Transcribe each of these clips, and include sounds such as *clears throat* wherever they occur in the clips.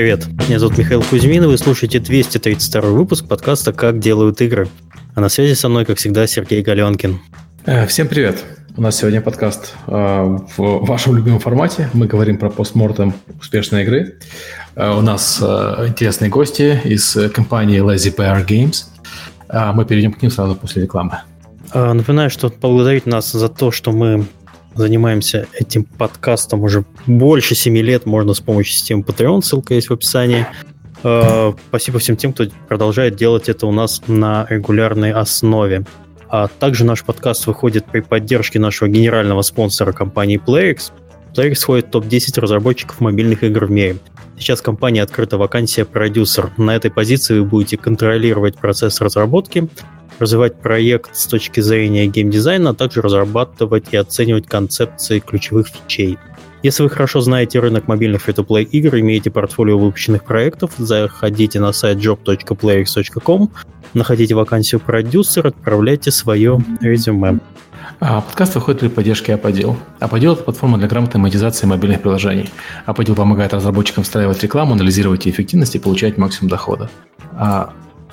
привет. Меня зовут Михаил Кузьмин, и вы слушаете 232 выпуск подкаста «Как делают игры». А на связи со мной, как всегда, Сергей Галенкин. Э, всем привет. У нас сегодня подкаст э, в вашем любимом формате. Мы говорим про постмортем успешной игры. Э, у нас интересные гости из компании Lazy Bear Games. Мы перейдем к ним сразу после рекламы. Напоминаю, что поблагодарить нас за то, что мы занимаемся этим подкастом уже больше 7 лет, можно с помощью системы Patreon, ссылка есть в описании. Э, спасибо всем тем, кто продолжает делать это у нас на регулярной основе. А также наш подкаст выходит при поддержке нашего генерального спонсора компании PlayX. PlayX входит в топ-10 разработчиков мобильных игр в мире. Сейчас в компании открыта вакансия продюсер. На этой позиции вы будете контролировать процесс разработки, развивать проект с точки зрения геймдизайна, а также разрабатывать и оценивать концепции ключевых фичей. Если вы хорошо знаете рынок мобильных free-to-play игр, имеете портфолио выпущенных проектов, заходите на сайт job.playx.com, находите вакансию продюсера, отправляйте свое резюме. А подкаст выходит при поддержке Аподил. Аподил – это платформа для грамотной монетизации мобильных приложений. Аподил помогает разработчикам встраивать рекламу, анализировать ее эффективность и получать максимум дохода.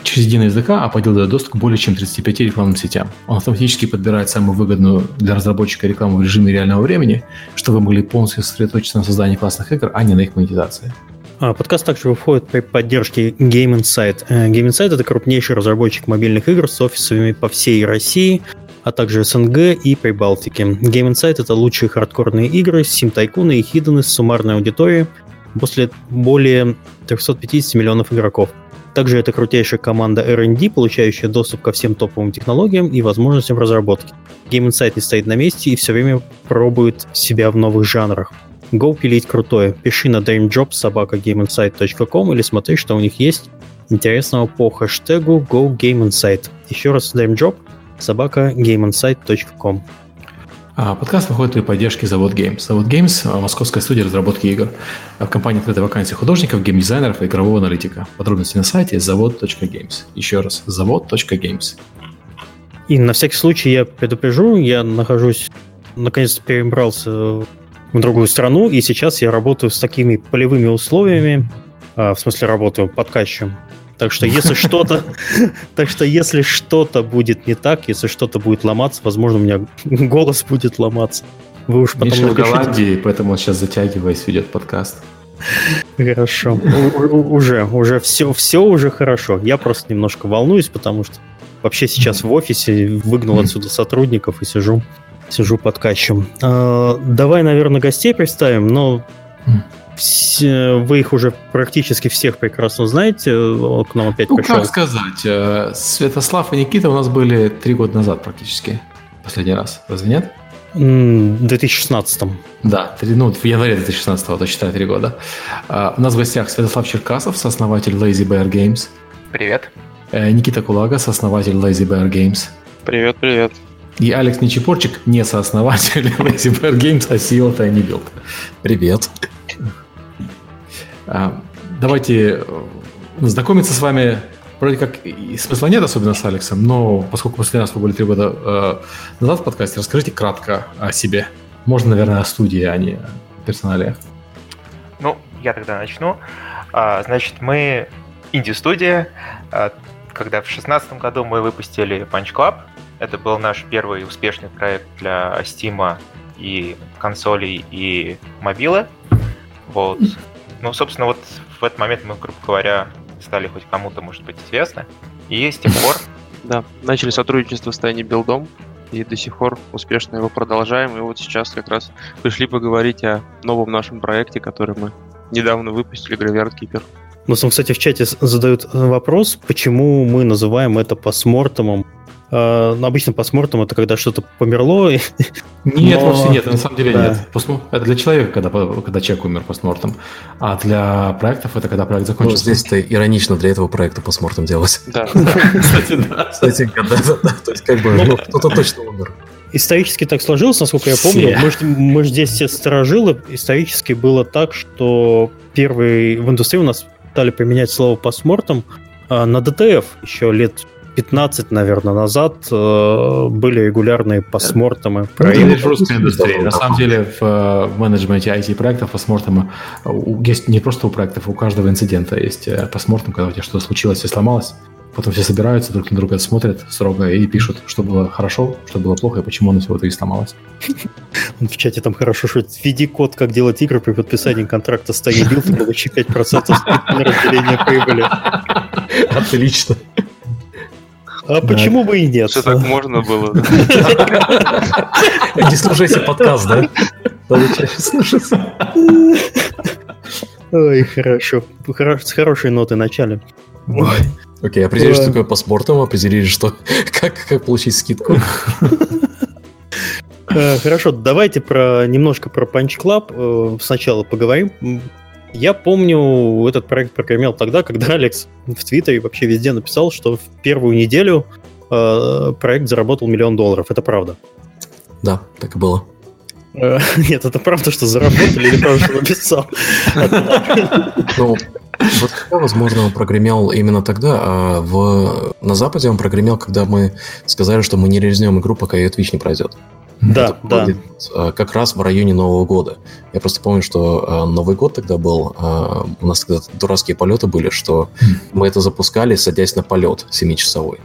Через единый язык Аподил дает доступ к более чем 35 рекламным сетям. Он автоматически подбирает самую выгодную для разработчика рекламу в режиме реального времени, чтобы вы могли полностью сосредоточиться на создании классных игр, а не на их монетизации. А, подкаст также выходит при поддержке Game Insight. Game Insight — это крупнейший разработчик мобильных игр с офисами по всей России, а также СНГ и Прибалтике. Game Insight — это лучшие хардкорные игры, сим-тайкуны и хидены с суммарной аудиторией после более 350 миллионов игроков — также это крутейшая команда R&D, получающая доступ ко всем топовым технологиям и возможностям разработки. Game Insight не стоит на месте и все время пробует себя в новых жанрах. Go пилить крутое. Пиши на dreamjob.sobaka.gameinsight.com или смотри, что у них есть интересного по хэштегу GoGameInsight. Еще раз dreamjob собака gameinsight.com. А, подкаст выходит при поддержке Завод Games. Завод Games – московская студия разработки игр. А в компании открыта вакансия художников, геймдизайнеров и игрового аналитика. Подробности на сайте завод.games. Еще раз, завод.games. И на всякий случай я предупрежу, я нахожусь, наконец-то перебрался в другую страну, и сейчас я работаю с такими полевыми условиями, а, в смысле работаю подкачем, так что если *laughs* что-то, так что если что-то будет не так, если что-то будет ломаться, возможно, у меня *laughs* голос будет ломаться. Вы уж потом Миша в Голландии, поэтому он сейчас затягиваясь ведет подкаст. Хорошо. Уже, уже все, все уже хорошо. Я просто немножко волнуюсь, потому что вообще сейчас в офисе выгнал отсюда сотрудников и сижу, сижу подкачем. А, давай, наверное, гостей представим, но вы их уже практически всех прекрасно знаете. К нам опять ну, пришел. как сказать. Э, Святослав и Никита у нас были три года назад практически. Последний раз. Разве нет? В 2016. Да, 3, ну, в январе 2016, то считай, три года. Uh, у нас в гостях Святослав Черкасов, сооснователь Lazy Bear Games. Привет. Uh, Никита Кулага, сооснователь Lazy Bear Games. Привет, привет. И Алекс Нечипорчик, не сооснователь *laughs* Lazy Bear Games, а CEO Tiny Build. Привет. А, давайте э, знакомиться с вами вроде как и смысла нет, особенно с Алексом, но поскольку последний раз вы были три года э, назад в подкасте, расскажите кратко о себе. Можно, наверное, о студии, а не о персонале. Ну, я тогда начну. А, значит, мы инди-студия. А, когда в 2016 году мы выпустили Punch Club, это был наш первый успешный проект для Steam и консолей, и мобилы. Вот. Ну, собственно, вот в этот момент мы, грубо говоря, стали хоть кому-то, может быть, известны. И с тех пор... *laughs* Да, начали сотрудничество с Tiny Build, и до сих пор успешно его продолжаем. И вот сейчас как раз пришли поговорить о новом нашем проекте, который мы недавно выпустили, Graveyard Keeper. Ну, кстати, в чате задают вопрос, почему мы называем это постмортемом Uh, обычно постмортом это когда что-то померло. *laughs* Нет, Но... вовсе нет, на самом деле да. нет. Постмор... Это для человека, когда, когда человек умер постмортом. А для проектов это когда проект закончился. Ну, здесь это иронично для этого проекта постмортом делать. *laughs* *laughs* Да. Кстати, да. Кстати, да, То есть, как бы, ну, кто-то точно умер. Исторически так сложилось, насколько я помню. Мы, мы же здесь все сторожилы. Исторически было так, что первый в индустрии у нас стали применять слово постмортом а, на ДТФ еще лет 15, наверное, назад э, были регулярные постмортемы. Ну, это лишь в русской индустрии. На самом деле в, э, в менеджменте IT-проектов постмортемы есть не просто у проектов, у каждого инцидента есть постмортем, когда у тебя что-то случилось и сломалось. Потом все собираются, друг на друга смотрят строго и пишут, что было хорошо, что было плохо и почему оно всего-то и сломалось. *laughs* В чате там хорошо, что введи код, как делать игры при подписании контракта с Build, получи 5% на разделение прибыли. *laughs* Отлично. А почему бы и нет? Все так можно было. Не слушайте подкаст, да? Слушать. Ой, хорошо. С хорошей ноты начали. Окей, определили, что такое паспортом, определили, что как, как получить скидку. Э, хорошо, давайте про немножко про Punch Club э, сначала поговорим. Я помню, этот проект прогремел тогда, когда *laughs* Алекс в Твиттере вообще везде написал, что в первую неделю э, проект заработал миллион долларов. Это правда? Да, так и было. *laughs* Нет, это правда, что заработали или правда, что написал? Ну, вот возможно, он прогремел именно тогда, а в... на Западе он прогремел, когда мы сказали, что мы не резнем игру, пока ее Twitch не пройдет. Да, да. Будет, а, как раз в районе Нового года. Я просто помню, что а, Новый год тогда был, а, у нас тогда дурацкие полеты были, что мы это запускали, садясь на полет 7-часовой.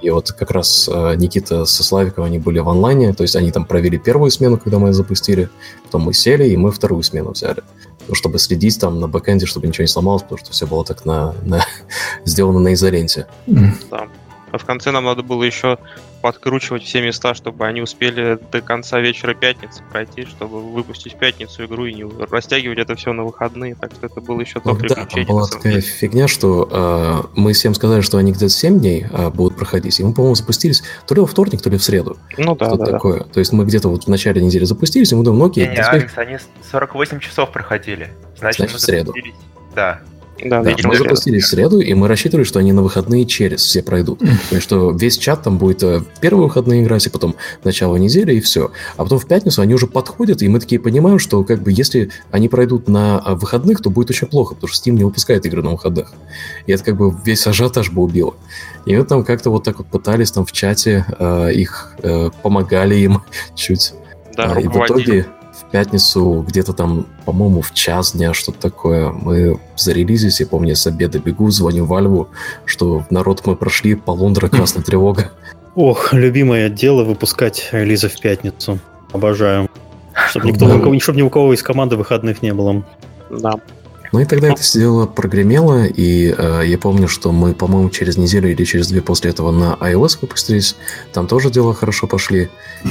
И вот как раз Никита со Славиком, они были в онлайне, то есть они там провели первую смену, когда мы ее запустили, потом мы сели, и мы вторую смену взяли. Ну, чтобы следить там на бэкэнде, чтобы ничего не сломалось, потому что все было так на, на *laughs* сделано на изоленте. Да. А в конце нам надо было еще подкручивать все места, чтобы они успели до конца вечера пятницы пройти, чтобы выпустить в пятницу игру и не растягивать это все на выходные. Так что это было еще то ну, Да, там была такая фигня, что э, мы всем сказали, что они где-то 7 дней э, будут проходить, и мы, по-моему, запустились то ли во вторник, то ли в среду. Ну да, Что-то да, такое. То есть мы где-то вот в начале недели запустились, и мы думаем, ну окей. Не, не, Алекс, они 48 часов проходили. Значит, Значит, мы в среду. Да. Да, Да, мы запустили в среду, и мы рассчитывали, что они на выходные через все пройдут. То есть, что весь чат там будет э, в первые выходные играть, и потом начало недели, и все. А потом в пятницу они уже подходят, и мы такие понимаем, что как бы если они пройдут на а, выходных, то будет очень плохо, потому что Steam не выпускает игры на выходных. И это как бы весь ажиотаж бы убило. И мы там как-то вот так вот пытались там в чате э, их, э, помогали им *laughs* чуть. Да, А, и в итоге в пятницу где-то там, по-моему, в час дня что-то такое, мы зарелизились, я помню, с обеда бегу, звоню Вальву, что народ мы прошли, по Лондра *laughs* красная тревога. Ох, любимое дело выпускать релизы в пятницу. Обожаю. Чтобы никто, Да. у кого- чтоб ни у кого из команды выходных не было. Да. Ну и тогда это все дело прогремело, и э, я помню, что мы, по-моему, через неделю или через две после этого на iOS выпустились, там тоже дела хорошо пошли,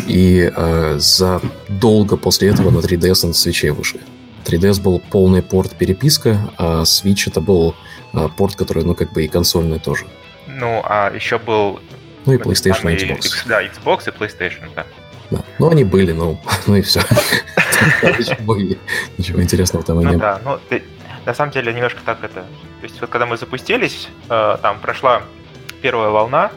и э, за долго после этого на 3DS на свече вышли. 3DS был полный порт переписка, а Switch это был э, порт, который, ну, как бы и консольный тоже. Ну, а еще был... Ну и PlayStation самый и Xbox. X- Да, Xbox и PlayStation, да. Да. Ну, они были, ну, *laughs* ну и все. *laughs* Ничего интересного там и Ну не было. да, ну, на самом деле немножко так это... То есть вот когда мы запустились, э, там прошла первая волна,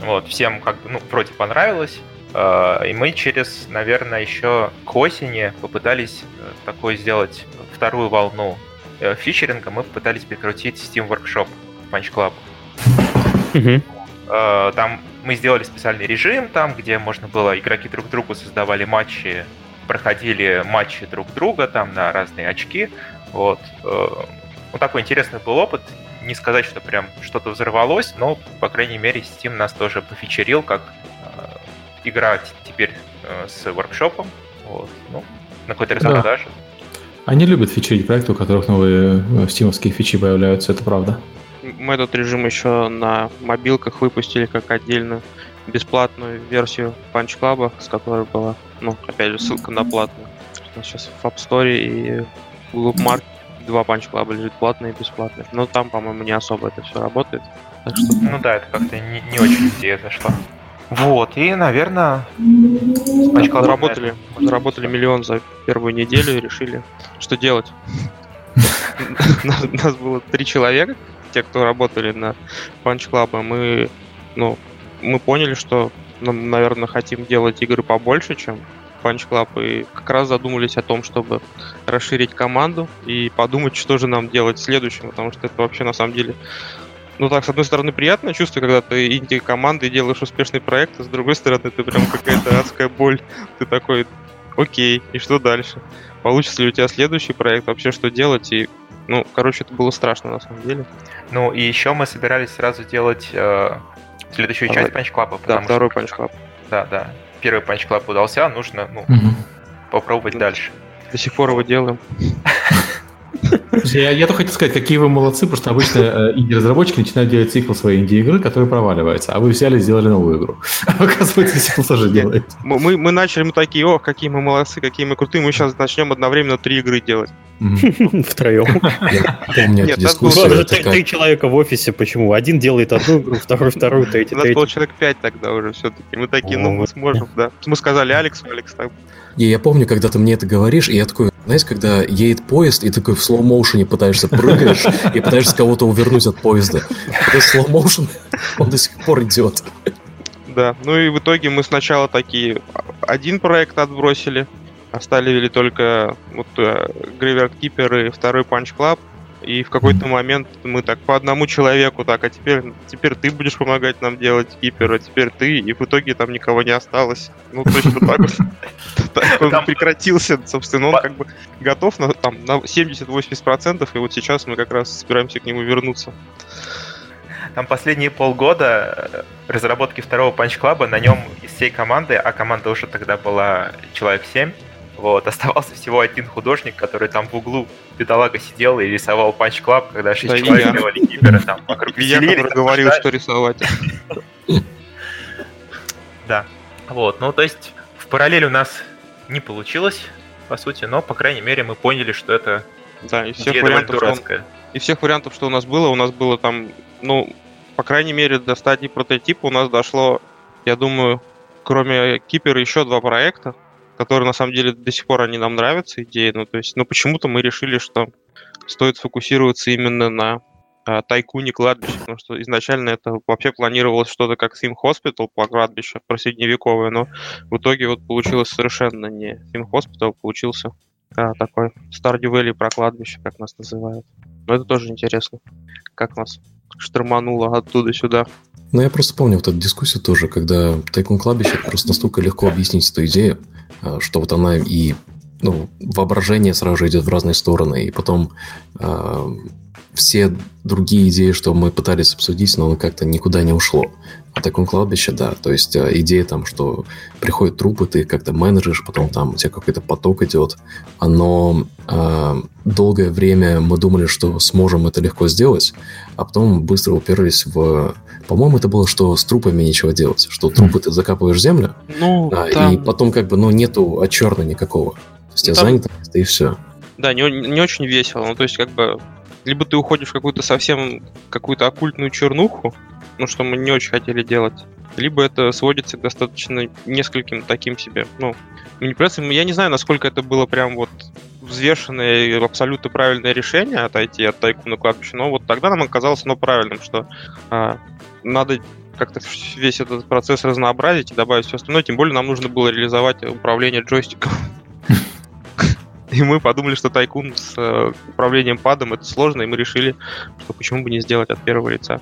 вот, всем как бы, ну, вроде понравилось, э, и мы через, наверное, еще к осени попытались э, такое сделать вторую волну э, фичеринга, мы попытались прикрутить Steam Workshop в Punch Club. Э, Там мы сделали специальный режим, там, где можно было, игроки друг другу создавали матчи, проходили матчи друг друга там на разные очки. Вот. Э, Ну, такой интересный был опыт. Не сказать, что прям что-то взорвалось, но, по крайней мере, Steam нас тоже пофичерил, как э, игра теперь э, с воркшопом. Вот. Ну, на какой-то Да. распродаже. Они любят фичерить проекты, у которых новые стимовские фичи появляются, это правда. Мы этот режим еще на мобилках выпустили как отдельную бесплатную версию Punch Club, с которой была, ну, опять же, ссылка на платную. У нас сейчас в App Store и Google Market два Club лежит платные и бесплатные. Но там, по-моему, не особо это все работает. Так что Ну да, это как-то не, не очень идея зашла. Вот, и, наверное, Club заработали, заработали миллион за первую неделю и решили, что делать. *laughs* Нас было три человека, те, кто работали на Punch Club, мы, ну, мы поняли, что нам, наверное, хотим делать игры побольше, чем Punch Club, и как раз задумались о том, чтобы расширить команду и подумать, что же нам делать следующим, потому что это вообще на самом деле Ну так, с одной стороны, приятное чувство, когда ты инди-командой делаешь успешный проект, а с другой стороны, это прям какая-то адская боль. Ты такой, окей, и что дальше? Получится ли у тебя следующий проект, вообще что делать? И, ну, короче, это было страшно на самом деле. Ну, и еще мы собирались сразу делать э, следующую Второй. часть Club. Да, второй Punch Club. Да, да. Первый Club удался, нужно ну, Мгм. попробовать дальше. До сих пор его делаем. *laughs* Я, я только хотел сказать, какие вы молодцы, потому что обычно э, инди-разработчики начинают делать цикл своей инди-игры, который проваливается, а вы взяли и сделали новую игру. *laughs* А оказывается, цикл тоже делает. Мы, мы, мы начали, мы такие, о, какие мы молодцы, какие мы крутые, мы сейчас начнем одновременно три игры делать. Втроем. *laughs* Я помню Нет, эту дискуссию. Три человека в офисе, почему? Один делает одну игру, второй вторую, третий У нас было человек пять тогда уже все-таки. Мы такие, ну мы сможем, да. Мы сказали Алекс, Алекс так. Я, я помню, когда ты мне это говоришь, и я такой, знаешь, когда едет поезд, и такой в слоу-моушене пытаешься прыгаешь, и пытаешься кого-то увернуть от поезда. Это слоу-моушен, он до сих пор идет. Да, ну и в итоге мы сначала такие один проект отбросили, оставили только вот э, Graveyard Keeper и второй Punch Club, и в какой-то момент мы так по одному человеку так, а теперь, теперь ты будешь помогать нам делать Кипер, а теперь ты, и в итоге там никого не осталось. Ну, точно так вот. *laughs* Так он прекратился, собственно, он как бы готов на, там, на 70-80%, и вот сейчас мы как раз собираемся к нему вернуться. Там последние полгода э, разработки второго Club, на нем из всей команды, а команда уже тогда была человек 7, вот, оставался всего один художник, который там в углу бедолага сидел и рисовал Punch Club, когда шесть Да и человек я. делали киберы, там вокруг И я, который говорил, что рисовать. Да. Вот, ну то есть в параллель у нас не получилось, по сути, но, по крайней мере, мы поняли, что это Да, из всех вариантов, что дурацкая. из всех вариантов, что у нас было, у нас было там, ну, по крайней мере, до стадии прототипа у нас дошло, я думаю, кроме Кипера еще два проекта, которые на самом деле до сих пор они нам нравятся, идеи. Ну, то есть, ну, почему-то мы решили, что стоит сфокусироваться именно на а, Тайкуне кладбище, потому что изначально это вообще планировалось что-то как Theme Hospital по кладбищу, про средневековое, но в итоге вот получилось совершенно не Theme Hospital, получился а, такой Stardew Valley про кладбище, как нас называют. Но это тоже интересно, как нас штормануло оттуда сюда. Ну, я просто помню вот эту дискуссию тоже, когда Тайкун Кладбище просто настолько легко объяснить эту идею, что вот она и ну, воображение сразу же идет в разные стороны, и потом а, все другие идеи, что мы пытались обсудить, но как-то никуда не ушло. А Тайкун Кладбище, да, то есть а, идея там, что приходят трупы, ты как-то менеджеришь, потом там у тебя какой-то поток идет, оно а, долгое время мы думали, что сможем это легко сделать, а потом быстро уперлись в... По-моему, это было, что с трупами нечего делать, что трупы ты закапываешь в землю, Ну, а, там- и потом как бы, ну, нету очерна никакого. То есть у тебя Там- занято место, и все. Да, не, не очень весело. Ну, то есть, как бы, либо ты уходишь в какую-то совсем какую-то оккультную чернуху, ну, что мы не очень хотели делать, либо это сводится к достаточно нескольким таким себе, ну, манипуляциям. Я не знаю, насколько это было прям вот взвешенное и абсолютно правильное решение отойти от тайкуна кладбища, но вот тогда нам оказалось оно правильным, что а, надо как-то весь этот процесс разнообразить и добавить все остальное, тем более нам нужно было реализовать управление джойстиком. *laughs* И мы подумали, что тайкун с э, управлением падом это сложно, и мы решили, что почему бы не сделать от первого лица.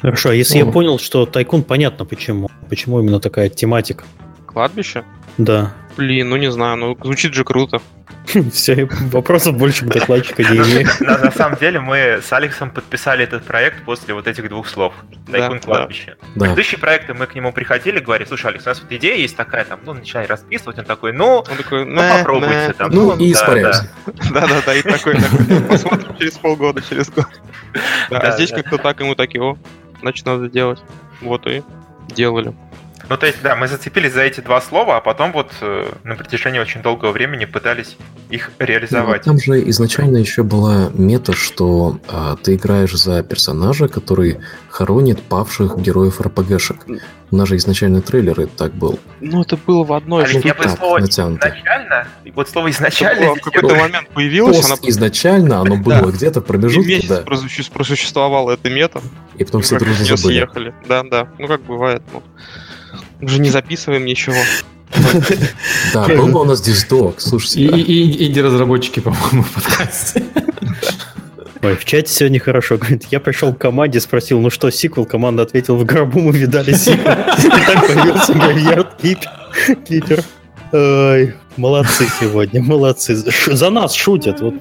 Хорошо, а если я Ну. понял, что Тайкун, понятно почему. Почему именно такая тематика. Кладбище? Да. Блин, ну не знаю, ну звучит же круто. *laughs* Все, вопросов больше к докладчику не *laughs* имею. *laughs* На, самом деле мы с Алексом подписали этот проект после вот этих двух слов. Тайкун кладбище. Предыдущие проекты мы к нему приходили, говорили, слушай, Алекс, у нас вот идея есть такая, там, ну, начинай расписывать, он такой, ну, ну, попробуйте там. Ну, и да, испаряемся. Да-да-да, и такой, такой, посмотрим через полгода, через год. А здесь как-то так, и мы такие, о, значит, надо делать. Вот и делали. Ну, то есть, да, мы зацепились за эти два слова, а потом вот э, на протяжении очень долгого времени пытались их реализовать. Ну, Там же изначально еще была мета, что а, ты играешь за персонажа, который хоронит павших героев РПГшек. У нас же изначально трейлер и так был. Ну, это было в одной что я бы так, слово натянуто. изначально, и вот слово изначально было в какой-то было- момент появилось, Пост она изначально, оно было где-то в и промежутке, месяц да. просуще- просуществовала эта мета, И потом и все дружно забыли. съехали. Да, да, ну как бывает, ну. Уже не записываем ничего. *laughs* Да, был бы у нас диздок, слушайте. и- инди-разработчики, по-моему, в подкасте. *laughs* Ой, в чате сегодня хорошо. Говорит, я пришел к команде, спросил, ну что, сиквел? Команда ответила, в гробу мы видали сиквел. *laughs* И так появился Гравьярд Кипер. Ой, молодцы сегодня, молодцы. За нас шутят. Вот.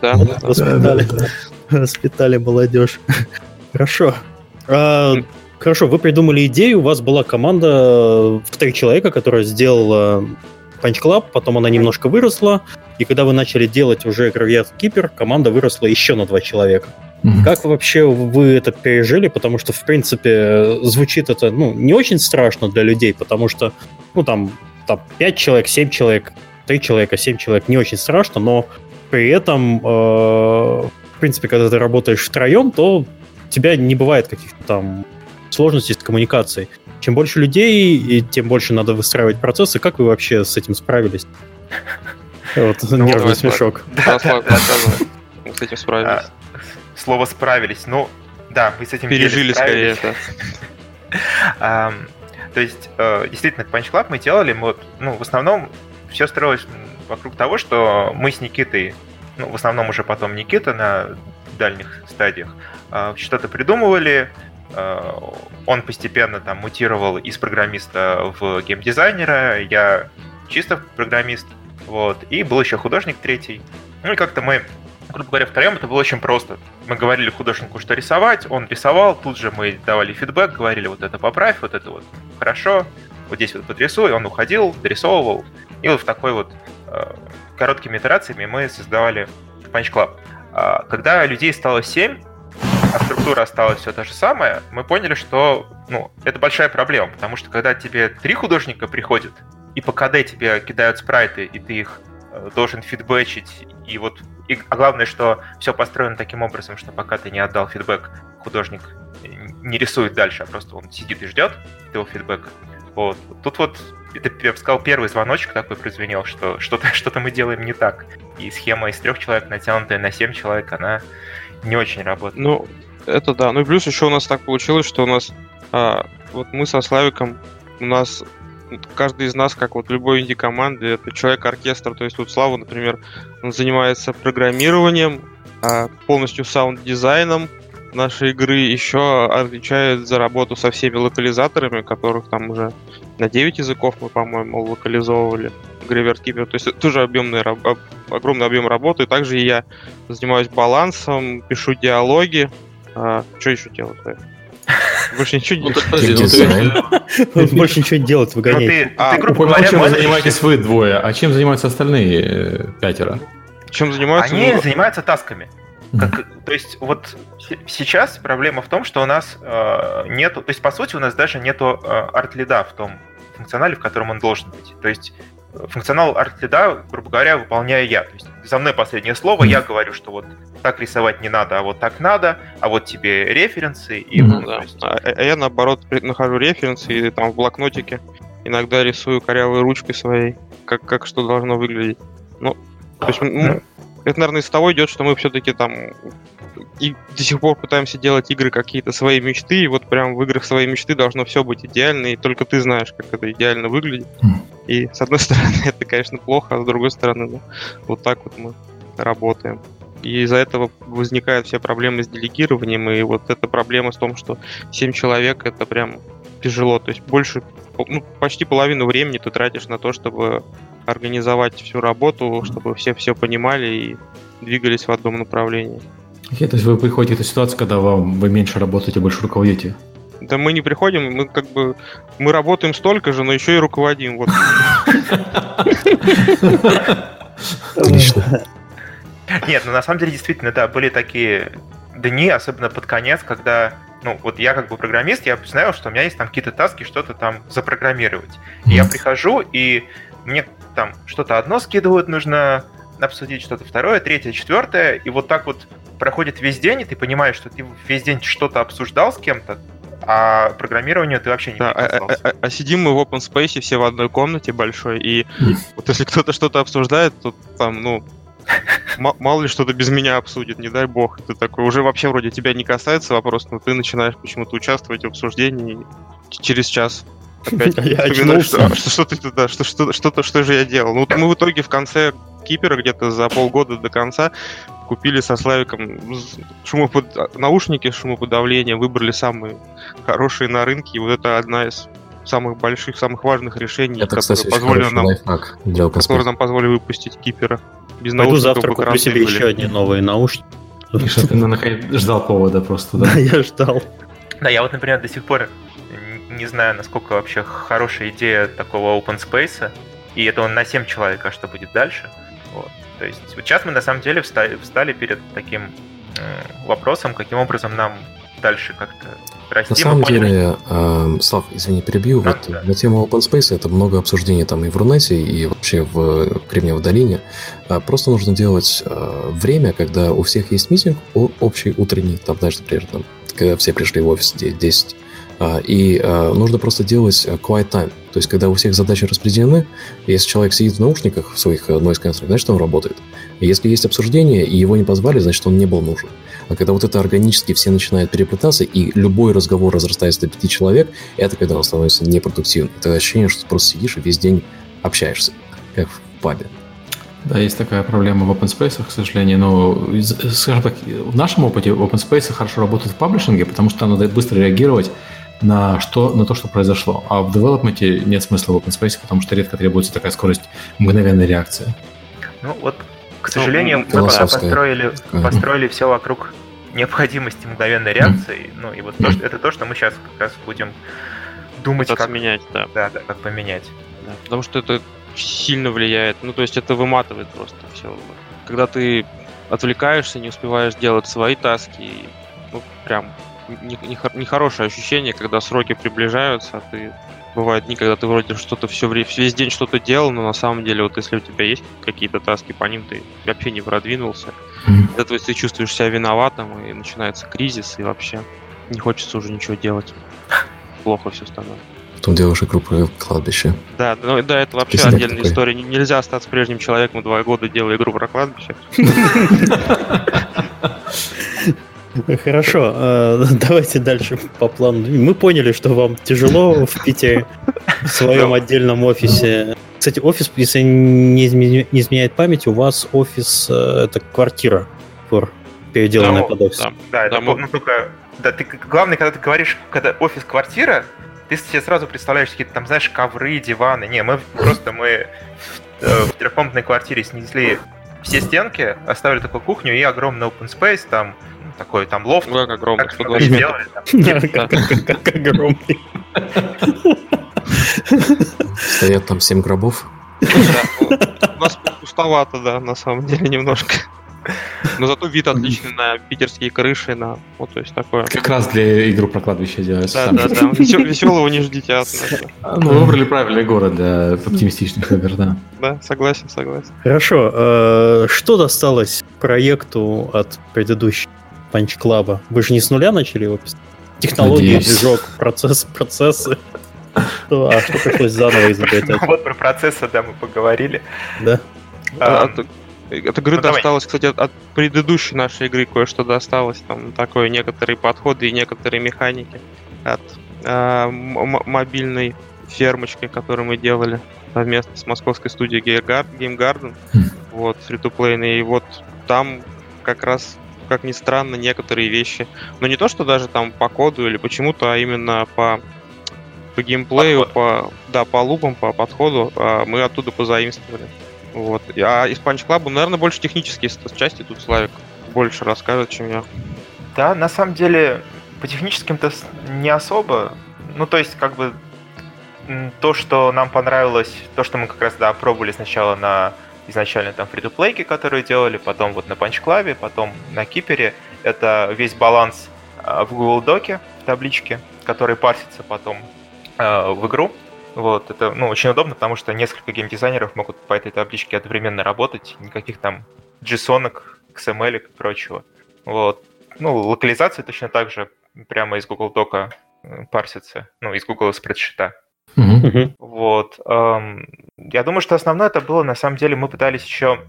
Да. Воспитали, воспитали молодежь. Хорошо. А, хорошо, вы придумали идею, у вас была команда в три человека, которая сделала Punch Club, потом она немножко выросла, и когда вы начали делать уже Graveyard Keeper, команда выросла еще на два человека. Mm-hmm. Как вообще вы это пережили? Потому что, в принципе, звучит это ну, не очень страшно для людей, потому что, ну, там, там 5 человек, 7 человек, 3 человека, 7 человек не очень страшно, но при этом, э, в принципе, когда ты работаешь втроем, то у тебя не бывает каких-то там сложностей с коммуникацией. Чем больше людей, и тем больше надо выстраивать процессы. Как вы вообще с этим справились? *laughs* Вот ну, нервный смешок. Да, с этим справились. А, слово справились. Ну, да, мы с этим пережили скорее это. *laughs* То есть, э, действительно, Punch Club мы делали, мы вот, ну, в основном все строилось вокруг того, что мы с Никитой, ну, в основном уже потом Никита на дальних стадиях, э, что-то придумывали, он постепенно там мутировал из программиста в геймдизайнера, я чисто программист, вот, и был еще художник третий. Ну и как-то мы грубо говоря, втроем это было очень просто. Мы говорили художнику, что рисовать, он рисовал, тут же мы давали фидбэк, говорили, вот это поправь, вот это вот хорошо, вот здесь вот подрисуй, он уходил, дорисовывал, и вот в такой вот э, короткими итерациями мы создавали Punch Club. А, когда людей стало 7, а структура осталась все та же самая, мы поняли, что ну, это большая проблема, потому что когда тебе три художника приходят, и по КД тебе кидают спрайты, и ты их э, должен фидбэчить, и вот и, а главное, что все построено таким образом, что пока ты не отдал фидбэк, художник не рисует дальше, а просто он сидит и ждет твоего фидбэка. Вот. Тут вот, это, я бы сказал, первый звоночек такой прозвенел, что *laughs* что-то что мы делаем не так. И схема из трех человек, натянутая на семь человек, она не очень работает. Ну, это да. Ну и плюс еще у нас так получилось, что у нас а, вот мы со Славиком, у нас каждый из нас, как вот любой инди-команды, это человек-оркестр. То есть вот Слава, например, он занимается программированием, а полностью саунд-дизайном нашей игры, еще отвечает за работу со всеми локализаторами, которых там уже на 9 языков мы, по-моему, локализовывали. Graveyard Keeper. То есть тоже объемный, огромный объем работы. Также я занимаюсь балансом, пишу диалоги. А, что еще делать? *laughs* *laughs* Больше ничего не делать. Больше ничего не делать, выгоняйте. А, чем занимаетесь вы двое, а чем занимаются остальные э, пятеро? Чем занимаются? Они занимаются тасками. Как, то есть вот сейчас проблема в том, что у нас э, нету, то есть по сути у нас даже нету э, арт-лида в том функционале, в котором он должен быть. То есть функционал арт-лида, грубо говоря, выполняю я. То есть за мной последнее слово, я говорю, что вот так рисовать не надо, а вот так надо, а вот тебе референсы. И, ну, да. есть... а, а я наоборот нахожу референсы и там в блокнотике иногда рисую корявой ручкой своей, как, как что должно выглядеть. Ну, то есть, ну, это, наверное, из того идет, что мы все-таки там и до сих пор пытаемся делать игры какие-то свои мечты, и вот прям в играх своей мечты должно все быть идеально, и только ты знаешь, как это идеально выглядит. И с одной *laughs* стороны это, конечно, плохо, а с другой стороны, ну, вот так вот мы работаем. И из-за этого возникают все проблемы с делегированием, и вот эта проблема с том, что 7 человек это прям тяжело. То есть больше, ну, почти половину времени ты тратишь на то, чтобы организовать всю работу, чтобы все все понимали и двигались в одном направлении. Okay, то есть вы приходите к этой ситуации, когда вам вы меньше работаете, больше руководите? Да мы не приходим, мы как бы мы работаем столько же, но еще и руководим. Вот. Отлично. Нет, ну на самом деле действительно, да, были такие дни, особенно под конец, когда ну, вот я как бы программист, я знаю, что у меня есть там какие-то таски, что-то там запрограммировать. И я прихожу, и мне там что-то одно скидывают, нужно обсудить что-то второе, третье, четвертое, и вот так вот проходит весь день, и ты понимаешь, что ты весь день что-то обсуждал с кем-то, а программированию ты вообще не да, а, а, а, а сидим мы в open space все в одной комнате большой, и вот если кто-то что-то обсуждает, то там, ну, мало ли что-то без меня обсудит, не дай бог. Ты такой, уже вообще вроде тебя не касается вопрос, но ты начинаешь почему-то участвовать в обсуждении через час опять *laughs* я что, что, что, ты, да, что, что, что, что, что же я делал. Ну, мы в итоге в конце Кипера где-то за полгода до конца, купили со Славиком шумопод... наушники шумоподавления, выбрали самые хорошие на рынке, и вот это одна из самых больших, самых важных решений, Это, которые кстати, позволили нам, лайфхак для которые нам позволили выпустить Кипера. Без Пойду наушников завтра куплю себе были. еще одни новые наушники. Миша, ты ну, наконец ждал повода просто, да? *laughs* Да, я ждал. Да, я вот, например, до сих пор не знаю, насколько вообще хорошая идея такого open space. И это он на 7 человек, а что будет дальше? Вот. То есть вот сейчас мы на самом деле встали, встали перед таким э, вопросом, каким образом нам дальше как-то расти. На самом поняли, деле, э, Слав, извини, перебью. Да, вот да. на тему open space это много обсуждений там и в Рунете, и вообще в Кремниевой долине. А Просто нужно делать э, время, когда у всех есть митинг общий утренний, там, знаешь, например, там, когда все пришли в офис де- 10. А, И э, нужно просто делать э, quiet time. То есть, когда у всех задачи распределены, если человек сидит в наушниках в своих э, noise cancelling, значит, он работает. Если есть обсуждение, и его не позвали, значит, он не был нужен. А когда вот это органически все начинают переплетаться, и любой разговор разрастается до пяти человек, это когда он становится непродуктивным. Это ощущение, что ты просто сидишь и весь день общаешься, как в пабе. Да, есть такая проблема в open space, к сожалению, но, скажем так, в нашем опыте open space хорошо работают в паблишинге, потому что надо быстро реагировать на, что, на то, что произошло. А в девелопменте нет смысла в open space, потому что редко требуется такая скорость мгновенной реакции. Ну вот, к сожалению, мы пока философская построили, построили все вокруг необходимости мгновенной реакции. Ну и вот то, что- это то, что мы сейчас как раз будем думать, Пытаться как, менять, да. да, да, как поменять. Да, потому что это сильно влияет. Ну, то есть это выматывает просто все. Когда ты отвлекаешься, не успеваешь делать свои таски, ну, прям нехорошее ощущение, когда сроки приближаются, а ты бывают дни, когда ты вроде что-то все время, весь день что-то делал, но на самом деле, вот если у тебя есть какие-то таски по ним, ты вообще не продвинулся. От этого ты чувствуешь себя виноватым, и начинается кризис, и вообще не хочется уже ничего делать. Плохо все становится. Потом делаешь игру про кладбище. Да, ну да, это вообще Представь отдельная такой. история. Нельзя остаться прежним человеком два года, делая игру про кладбище. *laughs* *laughs* Хорошо, э, *laughs* давайте дальше по плану. Мы поняли, что вам тяжело в Питере в своем отдельном офисе. Кстати, офис, если не изме- не изменяет память, у вас офис э, это квартира, переделанная Да, под офис. Да. Да, это Да, мы- ну, только... Да, ты главное, когда ты говоришь, когда офис-квартира, ты себе сразу представляешь какие-то там, знаешь, ковры, диваны. Не, мы просто мы в, э, в трехкомнатной квартире снесли все стенки, оставили такую кухню и огромный open space, там такой там лофт. Ну, как огромный, Как мы 120 метров. сделали, там. *laughs* Как огромный. Стоят там семь гробов. У нас пустовато, да, на самом деле, немножко. Но зато вид отличный на питерские крыши, на вот, то есть такое. Как раз для игру про кладбище делается. Да, да, да. Веселого не ждите от нас. Ну, выбрали правильный город для оптимистичных игр, да. Да, согласен, согласен. Хорошо, э, что досталось проекту от предыдущего Панч Клаба? Вы же не с нуля начали его писать? Технологии, Надеюсь. движок, процесс, процессы. А что пришлось заново изобретать? Ну, Вот про процессы, да, мы поговорили. Да? А, От, от игры ну, давай. досталось, кстати, от, от предыдущей нашей игры кое-что досталось. Там такое некоторые подходы и некоторые механики от м- м- мобильной фермочки, которую мы делали совместно с московской студией Game Gar- Game Garden. Хм. Вот, фри И вот там как раз, как ни странно, некоторые вещи. Но не то, что даже там по коду или почему-то, а именно по по геймплею, по, да, по лупам, по подходу, а, мы оттуда позаимствовали. Вот. А из Punch Club, наверное, больше технические части тут Славик больше расскажет, чем я. Да, на самом деле, по техническим-то не особо. Ну, то есть, как бы, то, что нам понравилось, то, что мы как раз, да, пробовали сначала на изначально там фри плейки которые делали, потом вот на Club, потом на Кипере, это весь баланс а, в Google Доке, в табличке, который парсится потом а, в игру. Вот, это, ну, очень удобно, потому что несколько геймдизайнеров могут по этой табличке одновременно работать, никаких там JSON, XML и прочего. Вот. Ну, локализация точно так же прямо из Google Дока э, парсится, ну, из Google спредшита. Мгм. Вот. я думаю, что основное это было, на самом деле, мы пытались еще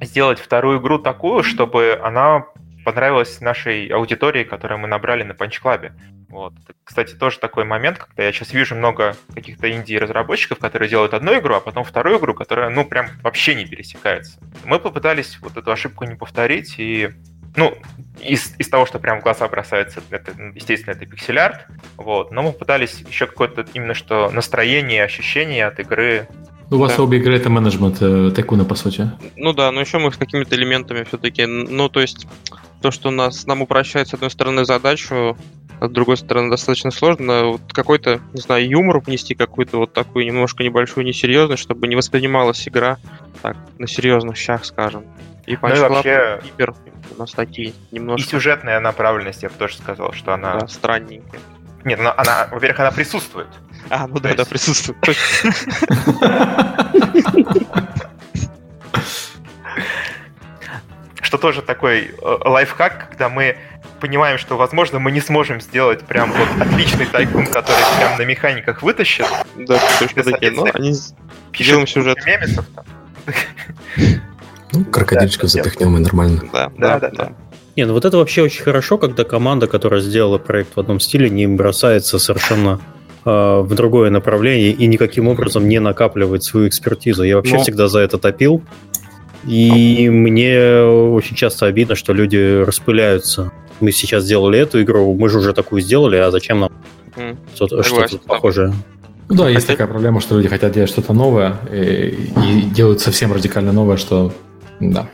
сделать вторую игру такую, чтобы она понравилось нашей аудитории, которую мы набрали на Punch Club. Вот. Кстати, тоже такой момент, когда я сейчас вижу много каких-то инди-разработчиков, которые делают одну игру, а потом вторую игру, которая, ну, прям вообще не пересекается. Мы попытались вот эту ошибку не повторить, и ну, из, из того, что прям в глаза бросается, это, естественно, это пиксель-арт, вот, но мы пытались еще какое-то именно что настроение, ощущение от игры у вас да. обе игры это менеджмент э, Тайкуна, по сути. Ну да, но еще мы с какими-то элементами все-таки. Ну, то есть, то, что нас, нам упрощает, с одной стороны, задачу, а с другой стороны, достаточно сложно. Вот какой-то, не знаю, юмор внести, какую-то вот такую немножко небольшую несерьезность, чтобы не воспринималась игра так, на серьезных щах, скажем. И ну и вообще... Гипер у нас такие немножко... И сюжетная направленность, я бы тоже сказал, что она... Да, странненькая. Нет, она, она во-первых, она присутствует. А, ну да, да, присутствует. Что тоже такой э, лайфхак, когда мы понимаем, что, возможно, мы не сможем сделать прям вот отличный тайкун, который прям на механиках вытащит. Да, точно такие, но они пишут сюжет. Мемесов там. Ну, крокодильчиков запихнем и нормально. Да, да, да. да. Не, ну вот это вообще очень хорошо, когда команда, которая сделала проект в одном стиле, не бросается совершенно э, в другое направление и никаким образом не накапливает свою экспертизу. Я вообще Но... всегда за это топил. И мне очень часто обидно, что люди распыляются. Мы сейчас сделали эту игру, мы же уже такую сделали, а зачем нам mm. что-то, что-то похожее? Ну да, есть такая проблема, что люди хотят делать что-то новое и, и делают совсем радикально новое, что да.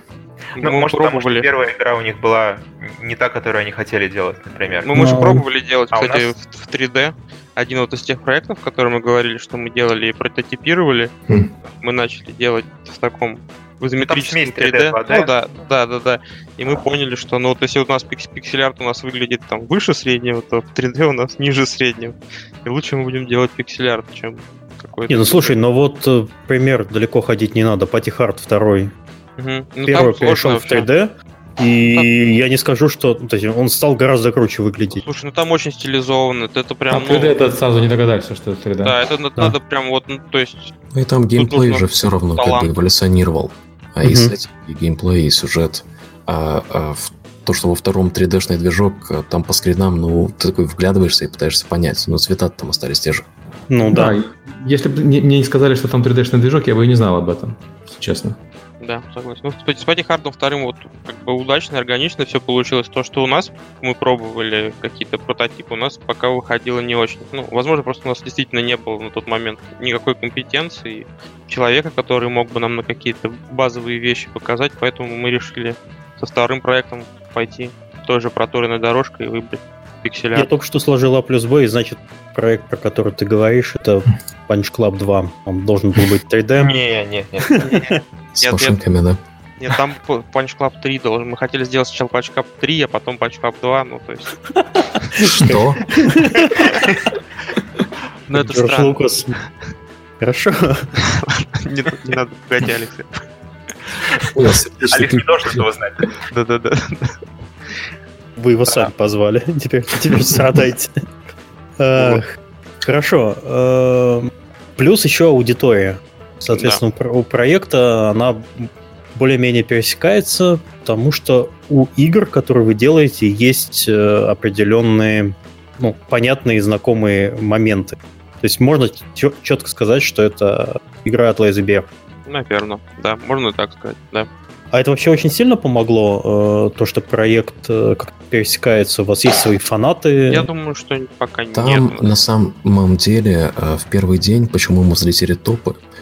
Ну, мы может, пробовали. потому что первая игра у них была не та, которую они хотели делать, например. Ну, мы же пробовали делать, а кстати, нас... в 3D. Один вот из тех проектов, которые мы говорили, что мы делали и прототипировали, mm. мы начали делать в таком в изометрическом 3D. 3D 2D. Ну да, да, да, да. И мы поняли, что ну вот если у нас пикс пиксель-арт у нас выглядит там выше среднего, то в 3D у нас ниже среднего. И лучше мы будем делать пиксель-арт, чем какой-то... Не, ну слушай, но вот э, пример далеко ходить не надо. Патихард второй Угу. Ну, Первый перешел в 3D, и там... я не скажу, что то есть, он стал гораздо круче выглядеть. Слушай, ну там очень стилизованно, это прям... А 3D ну... это сразу не догадался, что это 3D. Да, это да. надо прям вот, ну, то есть... Ну и там геймплей же все равно талант. как бы эволюционировал. А угу. и с и геймплей, и сюжет. А, а в то, что во втором 3D-шный движок, а, там по скринам, ну, ты такой вглядываешься и пытаешься понять, но цвета там остались те же. Ну да. да. Если бы мне не сказали, что там 3D-шный движок, я бы и не знал об этом, если честно. Да, согласен. Ну, с Пати Хардом вторым вот как бы удачно, органично все получилось. То, что у нас мы пробовали какие-то прототипы, у нас пока выходило не очень. Ну, возможно, просто у нас действительно не было на тот момент никакой компетенции человека, который мог бы нам на какие-то базовые вещи показать, поэтому мы решили со вторым проектом пойти той же проторенной дорожкой и выбрать пикселя. Я только что сложил А плюс Б, и значит, проект, про который ты говоришь, это Punch Club 2. Он должен был быть *laughs* 3D. Не, не, не. С машинками, да? Нет, там *laughs* Punch Club 3 должен. Мы хотели сделать сначала Punch Club 3, а потом Punch Club 2, ну то есть... Что? *laughs* Ну это странно. Лукас. Хорошо. *laughs* Не надо пугать Алекса. Алекс не должен этого знать. Да-да-да. Вы его сами позвали. Теперь, теперь страдайте. Хорошо. Эм, плюс еще аудитория. Соответственно, да. у проекта она более-менее пересекается, потому что у игр, которые вы делаете, есть э, определенные, ну, понятные и знакомые моменты. То есть можно четко сказать, что это игра от Lazy Bear. Наверное, да, можно так сказать, да. А это вообще очень сильно помогло, э, то, что проект э, как пересекается, у вас есть свои фанаты? Я думаю, что пока Там, нет. Там, на самом деле, э, в первый день, почему мы взлетели топы, э,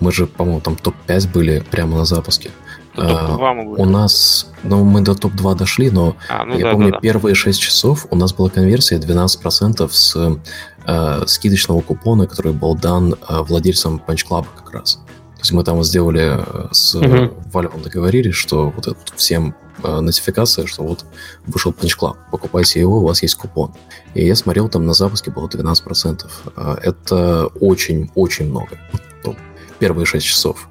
мы же, по-моему, там топ-5 были прямо на запуске. Э, у нас, ну, мы до топ-2 дошли, но а, ну, я да, помню, да, да. первые 6 часов у нас была конверсия 12% с э, скидочного купона, который был дан э, владельцам Punch Club как раз. То есть мы там сделали э, с угу. Valve договорились, что вот это всем э, нотификация, что вот вышел Punch Club, покупайте его, у вас есть купон. И я смотрел, там на запуске было 12%. Э, это очень-очень много. Ну, первые 6 часов.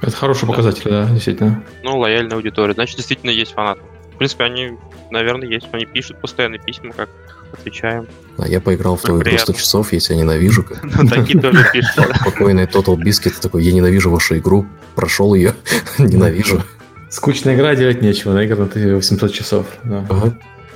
Это хороший да. показатель, да, действительно. Ну, лояльная аудитория. Значит, действительно есть фанаты. В принципе, они, наверное, есть. Они пишут постоянно письма, как отвечаем. А я поиграл в твою игру 100 часов, я тебя ненавижу. Ну, такие тоже пишут. *laughs* Спокойный Total Biscuit такой, я ненавижу вашу игру, прошел ее, *laughs* ненавижу. Скучная игра, делать нечего, наиграно ты 800 часов.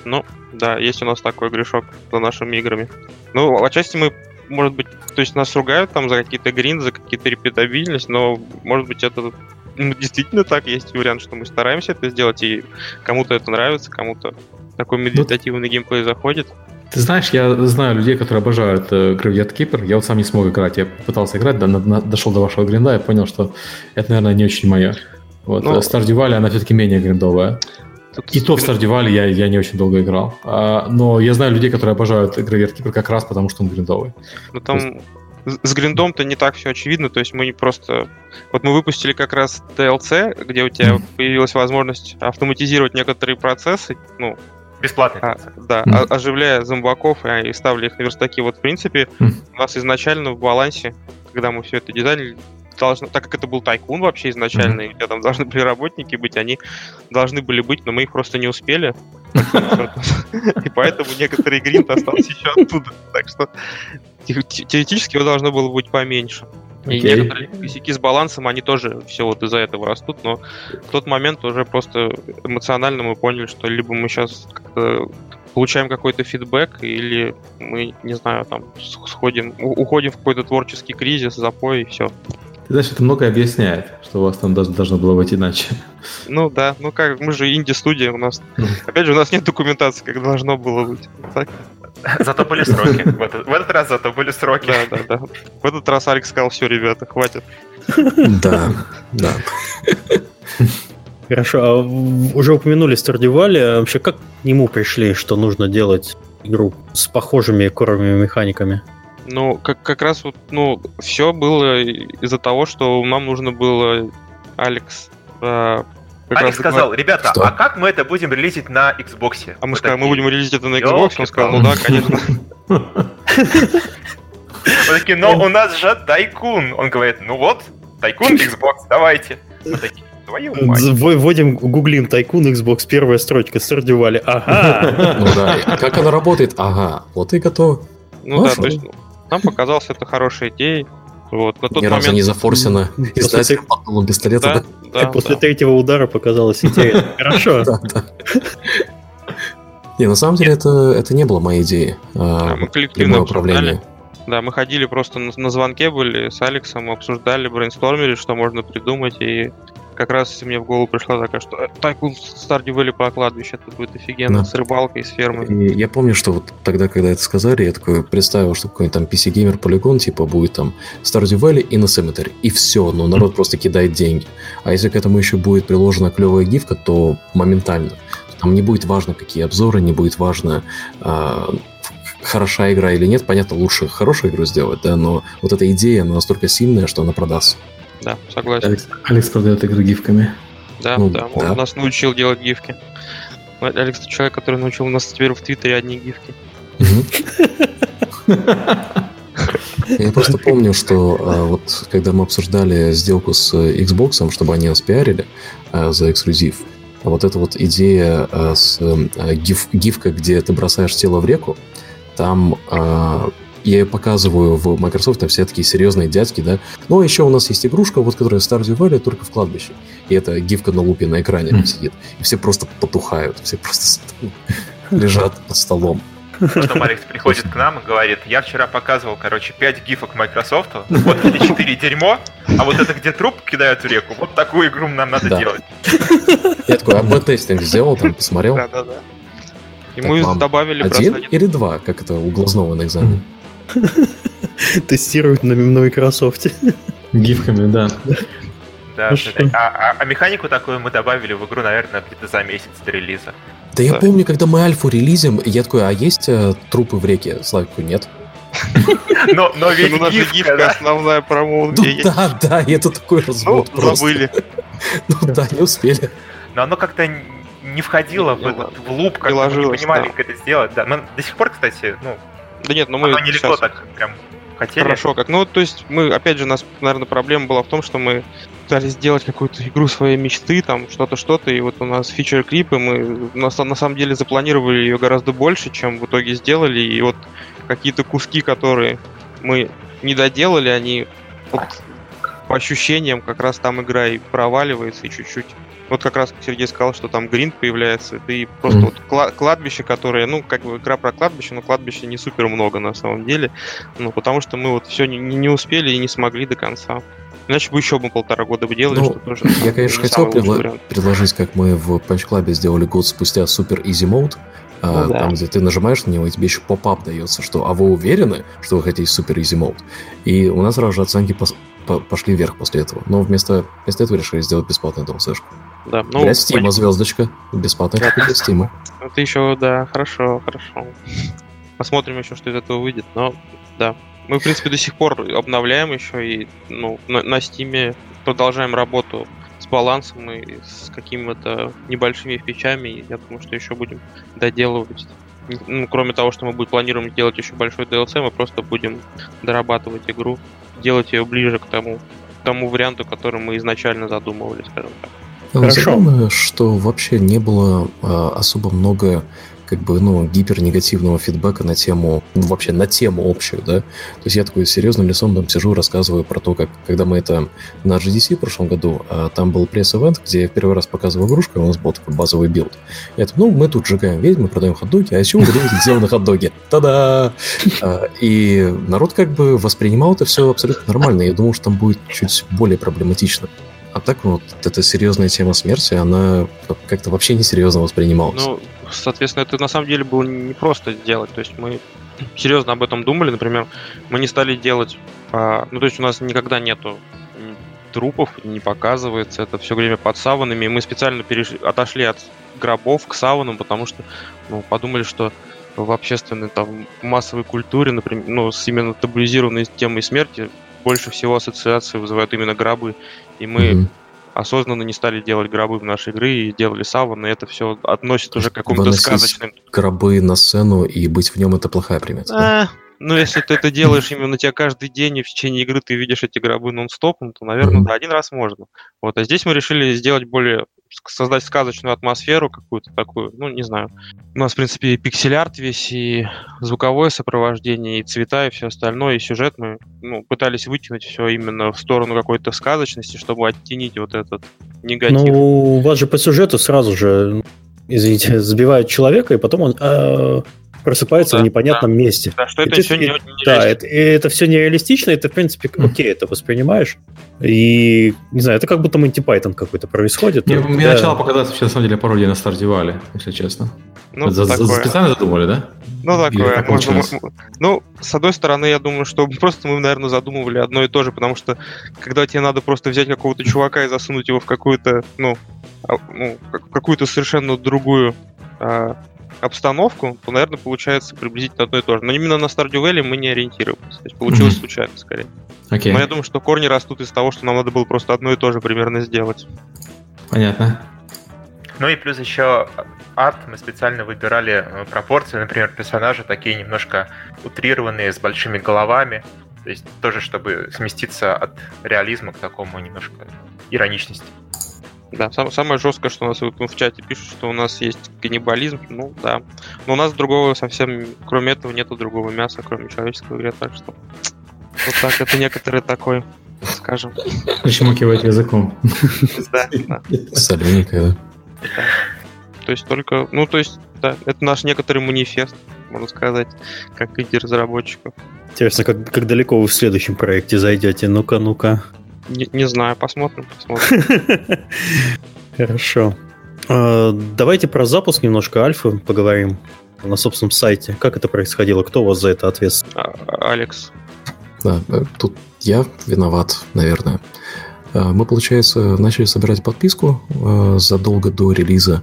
Ну, да, есть у нас такой грешок за нашими играми. Ну, отчасти мы, может быть, то есть нас ругают там за какие-то грин, за какие-то репетабильность, но, может быть, это ну, действительно так, есть вариант, что мы стараемся это сделать, и кому-то это нравится, кому-то такой медитативный геймплей заходит. Ты знаешь, я знаю людей, которые обожают э, Graveyard Keeper. Я вот сам не смог играть. Я пытался играть, до, на, дошел до вашего гринда и понял, что это, наверное, не очень мое. Вот ну, Stardew Valley, она все-таки менее гриндовая. И то в Valley я, я не очень долго играл. А, но я знаю людей, которые обожают Keeper как раз потому, что он гриндовый. Ну там есть... с гриндом-то не так все очевидно. То есть мы не просто... Вот мы выпустили как раз DLC, где у тебя mm. появилась возможность автоматизировать некоторые процессы, ну, Бесплатный. А, да, mm. оживляя зомбаков и, и ставили их на верстаки. Вот, в принципе, mm. у нас изначально в балансе, когда мы все это дизайнили, должно, так как это был тайкун вообще изначально, mm-hmm. и там должны были работники быть, они должны были быть, но мы их просто не успели. И поэтому некоторые гринт остался еще оттуда. Так что теоретически его должно было быть поменьше. И okay. некоторые косяки с балансом, они тоже все вот из-за этого растут, но в тот момент уже просто эмоционально мы поняли, что либо мы сейчас как-то получаем какой-то фидбэк, или мы, не знаю, там, сходим, уходим в какой-то творческий кризис, запой, и все. Знаешь, это многое объясняет, что у вас там даже должно было быть иначе. Ну да, ну как, мы же инди-студия, у нас... Опять же, у нас нет документации, как должно было быть. Так? Зато были сроки. В этот, в этот раз зато были сроки. Да, да, да. В этот раз Алекс сказал, все, ребята, хватит. Да, да. Хорошо, а уже упомянули Стардивали, а вообще как к нему пришли, что нужно делать игру с похожими коровыми механиками? Ну, как, как раз вот, ну, все было из-за того, что нам нужно было Алекс э, как Алекс сказал, говорит, ребята, что? а как мы это будем релизить на Xbox? А мы сказали, мы будем релизить это на Xbox, он сказал, ну да, конечно. *laughs* Мы такие, но у нас же Тайкун. Он говорит, ну вот, Тайкун Xbox, давайте. Мы такие, Твою мать. Вводим, гуглим Тайкун Xbox, первая строчка, Сардивали. Ага. Ну да, как она работает? Ага, вот и готово. Ну да, то есть нам показалось это хорошей идеей. Вот, на тот Ни момент... разу не зафорсено. Издатель под пистолета. Да, да, После третьего удара показалось интересно. *laughs* Хорошо. Не, на самом деле это, это не было моей идеей. А, мы коллективно управление. Да, мы ходили просто на, на звонке были с Алексом, обсуждали, брейнстормили, что можно придумать, и как раз мне в голову пришла такая, что «Э, Тайкун Стардю Вэлли по кладбищу, это будет офигенно, да. с рыбалкой, с фермой. И я помню, что вот тогда, когда это сказали, я такой представил, что какой-нибудь там PC Gamer полигон, типа, будет там Stardew Valley и на Cemetery, и все, но народ просто кидает деньги. А если к этому еще будет приложена клевая гифка, то моментально. Там не будет важно, какие обзоры, не будет важно, а, хороша игра или нет. Понятно, лучше хорошую игру сделать, да, но вот эта идея, она настолько сильная, что она продастся. Да, согласен. Алекс, Алекс продает игры гифками. Да, ну, да, он да. нас научил делать гифки. Алекс человек, который научил нас теперь в Твиттере одни гифки. Я просто помню, что а, вот когда мы обсуждали сделку с Xbox, чтобы они нас пиарили а, за эксклюзив, вот эта вот идея а, с а, гиф, гифка, где ты бросаешь тело в реку, там я ее показываю в Microsoft, там все такие серьезные дядьки, да. Ну, а еще у нас есть игрушка, вот, которая Stardew Valley, только в кладбище. И это гифка на лупе на экране mm. сидит. И все просто потухают, все просто лежат под столом. Потом Алекс приходит к нам и говорит, я вчера показывал, короче, 5 гифок Microsoft, вот эти 4 дерьмо, а вот это где труп кидают в реку, вот такую игру нам надо да. делать. Я такой АБ-тестинг сделал, там посмотрел. Да-да-да. Ему так, добавили Один или два, как это у глазного на экзамене. *laughs* Тестируют на, на Microsoft. Гифками, да. Да, а, а, а механику такую мы добавили в игру, наверное, где-то за месяц до релиза. Да, я помню, когда мы альфу релизим, я такой, а есть э, трупы в реке? Славику нет. *laughs* Но, но ведь ну, наша гифка, да? основная промоут ну, Да, да, и это такой развод ну, просто. забыли. *laughs* ну да, не успели. Но оно как-то не входило в, в луп, как мы не понимали, как это сделать. Да, мы до сих пор, кстати, ну, да нет, ну мы... Оно нелегко сейчас... так прям хотели. Хорошо, как. Ну, то есть мы, опять же, у нас, наверное, проблема была в том, что мы пытались сделать какую-то игру своей мечты, там, что-то, что-то, и вот у нас фичер клипы, мы на, на самом деле запланировали ее гораздо больше, чем в итоге сделали, и вот какие-то куски, которые мы не доделали, они вот, по ощущениям как раз там игра и проваливается, и чуть-чуть Вот как раз Сергей сказал, что там гринд появляется, и просто mm. вот кладбище, которое, ну, как бы игра про кладбище, но кладбище не супер много на самом деле, ну, потому что мы вот все не, не успели и не смогли до конца. Иначе бы еще бы полтора года бы делали, ну, что тоже. Я, конечно, хотел предла- предложить, как мы в Punch Club сделали год спустя супер easy mode, ну, да. там, где ты нажимаешь на него, и тебе еще поп-ап дается, что «А вы уверены, что вы хотите супер easy mode?» И у нас сразу же оценки пос- по- пошли вверх после этого. Но вместо, вместо этого решили сделать бесплатную DLCшку. Да, ну, для Steam звездочка. Бесплатная для Steam. Это еще, да, хорошо, хорошо. Посмотрим еще, что из этого выйдет. Но, да, мы, в принципе, до сих пор обновляем еще и ну, на, на Steam продолжаем работу с балансом и с какими-то небольшими фичами. Я думаю, что еще будем доделывать. Ну, кроме того, что мы будем планируем сделать еще большой DLC, мы просто будем дорабатывать игру, делать ее ближе к тому, к тому варианту, который мы изначально задумывали, скажем так. Хорошо. Забавно, что вообще не было э, особо много как бы, ну, гипернегативного фидбэка на тему, ну, вообще на тему общую, да. То есть я такой серьезным лицом там сижу, рассказываю про то, как, когда мы это на GDC в прошлом году, а, там был пресс-эвент, где я в первый раз показывал игрушку, у нас был такой базовый билд. И это, ну, мы тут сжигаем ведьмы, продаем хот-доги, а еще вы сделаны хот-доги. Та-да! А, и народ как бы воспринимал это все абсолютно нормально. Я думал, что там будет чуть более проблематично. А так вот эта серьезная тема смерти, она как-то вообще не серьезно воспринималась. Ну, соответственно, это на самом деле было не просто сделать. То есть мы серьезно об этом думали. Например, мы не стали делать... А, ну, то есть у нас никогда нету трупов, не показывается. Это все время под саванами. И мы специально переш... отошли от гробов к саванам, потому что ну, подумали, что в общественной там массовой культуре, например, ну, с именно табуизированной темой смерти больше всего ассоциации вызывают именно гробы. И мы mm-hmm осознанно не стали делать гробы в нашей игры и делали саван, и это все относит уже к какому-то сказочным... гробы на сцену и быть в нем это плохая примета. А, ну, если ты это делаешь именно тебя каждый день, и в течение игры ты видишь эти гробы нон-стопом, то, наверное, mm-hmm. да, один раз можно. Вот, а здесь мы решили сделать более создать сказочную атмосферу какую-то такую, ну, не знаю. У нас, в принципе, и пиксель-арт весь, и звуковое сопровождение, и цвета, и все остальное, и сюжет мы ну, пытались вытянуть все именно в сторону какой-то сказочности, чтобы оттенить вот этот негатив. Ну, у вас же по сюжету сразу же, извините, *laughs* забивают человека, и потом он э, просыпается да, в непонятном да. месте. Да, что это все не, не Да, это, это все нереалистично, это, в принципе, окей, это воспринимаешь. И, не знаю, это как будто Python какой-то происходит. Мне, мне да. начало показаться вообще, на самом деле, пародия на Стардивале, если честно. Ну, за, за, специально задумали, да? Ну, такое. Можно, ну, с одной стороны, я думаю, что *laughs* просто мы, наверное, задумывали одно и то же, потому что когда тебе надо просто взять какого-то чувака и засунуть его в какую-то, ну, а, ну какую-то совершенно другую а, обстановку, то, наверное, получается приблизительно одно и то же. Но именно на Stardew Valley мы не ориентировались. То есть получилось mm-hmm. случайно, скорее. Okay. Но я думаю, что корни растут из того, что нам надо было просто одно и то же примерно сделать. Понятно. Ну и плюс еще арт мы специально выбирали э, пропорции, например, персонажи такие немножко утрированные, с большими головами. То есть тоже, чтобы сместиться от реализма к такому немножко ироничности. Да, сам, самое жесткое, что у нас вот, в чате пишут, что у нас есть каннибализм, ну да. Но у нас другого совсем, кроме этого, нету другого мяса, кроме человеческого игры, так что вот так, это некоторые такой, скажем. Причмокивать языком. Да, да. Солененькое, да? То есть только, ну то есть, да, это наш некоторый манифест, можно сказать, как инди-разработчиков. Интересно, как, как далеко вы в следующем проекте зайдете? Ну-ка, ну-ка. Не, не знаю, посмотрим, посмотрим. *laughs* Хорошо. А, давайте про запуск немножко альфы поговорим на собственном сайте. Как это происходило? Кто у вас за это ответственен? А, Алекс. Да, э, тут я виноват, наверное. А, мы, получается, начали собирать подписку э, задолго до релиза.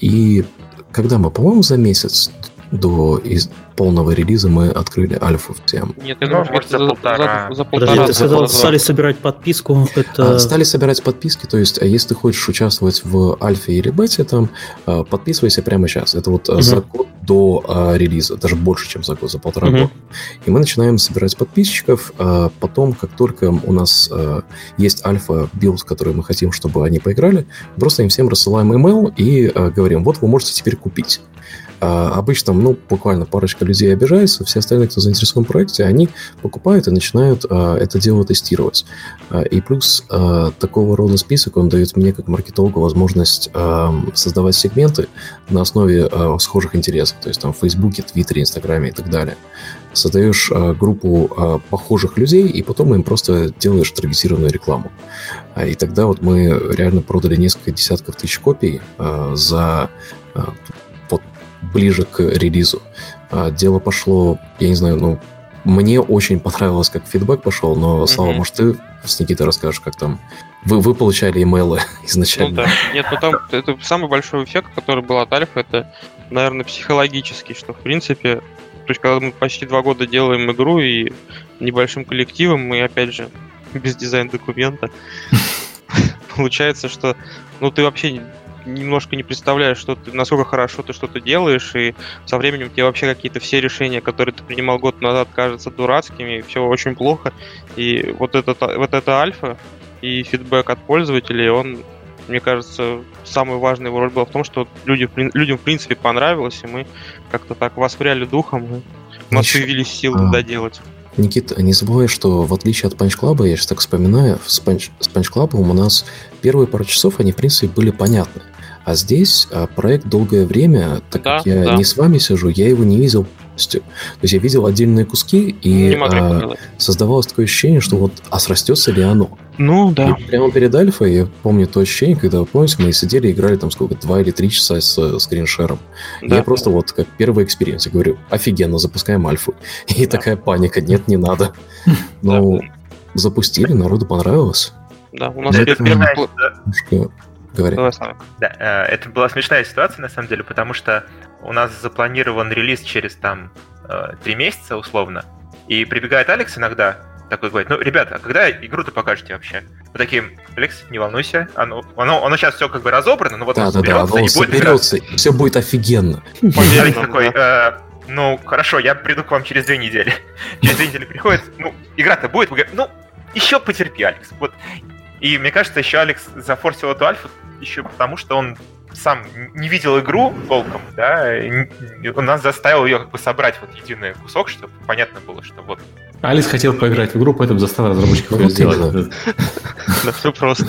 И когда мы, по-моему, за месяц до из полного релиза мы открыли альфу всем. Нет, я думаю, может, за, за полтора. За, за полтора. Подожди, ты сказал, стали собирать подписку. Это... А, стали собирать подписки, то есть, а если ты хочешь участвовать в альфе или бете, там, а, подписывайся прямо сейчас. Это вот угу. за год до а, релиза, даже больше, чем за год, за полтора угу. года. И мы начинаем собирать подписчиков. А потом, как только у нас а, есть альфа-билд, который мы хотим, чтобы они поиграли, просто им всем рассылаем email и а, говорим, вот вы можете теперь купить. А, обычно, ну, буквально парочка людей обижается, все остальные, кто заинтересован в проекте, они покупают и начинают а, это дело тестировать. А, и плюс а, такого рода список, он дает мне, как маркетологу, возможность а, создавать сегменты на основе а, схожих интересов, то есть там в Фейсбуке, Твиттере, Инстаграме и так далее. Создаешь а, группу а, похожих людей, и потом им просто делаешь таргетированную рекламу. А, и тогда вот мы реально продали несколько десятков тысяч копий а, за а, ближе к релизу. А, дело пошло, я не знаю, ну, мне очень понравилось, как фидбэк пошел, но, Слава, Мгм. может, ты с Никитой расскажешь, как там... Вы, вы получали имейлы *laughs* Ну изначально? да. Нет, ну там это самый большой эффект, который был от Альфа, это, наверное, психологический, что в принципе, то есть когда мы почти два года делаем игру и небольшим коллективом, мы опять же без дизайн-документа, *laughs* получается, что ну ты вообще немножко не представляешь, что ты, насколько хорошо ты что-то делаешь, и со временем тебе вообще какие-то все решения, которые ты принимал год назад, кажутся дурацкими, и все очень плохо. И вот это, вот это альфа и фидбэк от пользователей, он мне кажется, самая важная его роль была в том, что люди, людям в принципе понравилось, и мы как-то так воспряли духом, и у нас Еще- появились силы а, доделать. Никита, не забывай, что в отличие от Punch Club а, я сейчас так вспоминаю, с Punch, с Punch Club ом у нас первые пару часов, они, в принципе, были понятны. А здесь а, проект долгое время, так как Да, я да. не с вами сижу, я его не видел полностью. То есть я видел отдельные куски, и а, создавалось такое ощущение, что вот, а срастется ли оно? Ну да. И прямо перед альфой я помню то ощущение, когда, вы помните, мы сидели и играли там сколько, два или три часа с screen share ом. И да. Я просто вот как первый experience, я говорю, офигенно, запускаем альфу. *laughs* И Да. такая паника, нет, не надо. *laughs* Ну, запустили, народу понравилось. Да, у нас Да, первый говоря. Давай, Славик. Да, э, это была смешная ситуация на самом деле, потому что у нас запланирован релиз через там э, три месяца условно, и прибегает Алекс иногда, такой говорит, ну, ребята, а когда игру-то покажете вообще? Мы такие, Алекс, не волнуйся, оно, оно, оно сейчас все как бы разобрано, но вот Да, он да, да, соберется оно и будет соберется, и все будет офигенно. Алекс такой, да. «Э, ну, хорошо, я приду к вам через две недели. *laughs* Через две недели приходит, ну, игра-то будет, Вы говорите, ну, еще потерпи, Алекс. Вот. И мне кажется, еще Алекс зафорсил эту альфу еще потому, что он сам не видел игру толком, да, он нас заставил ее как бы собрать вот единый кусок, чтобы понятно было, что вот Алис хотел поиграть в игру, поэтому заставил разработчиков Ну, ее вот сделать. Да, *laughs* все просто.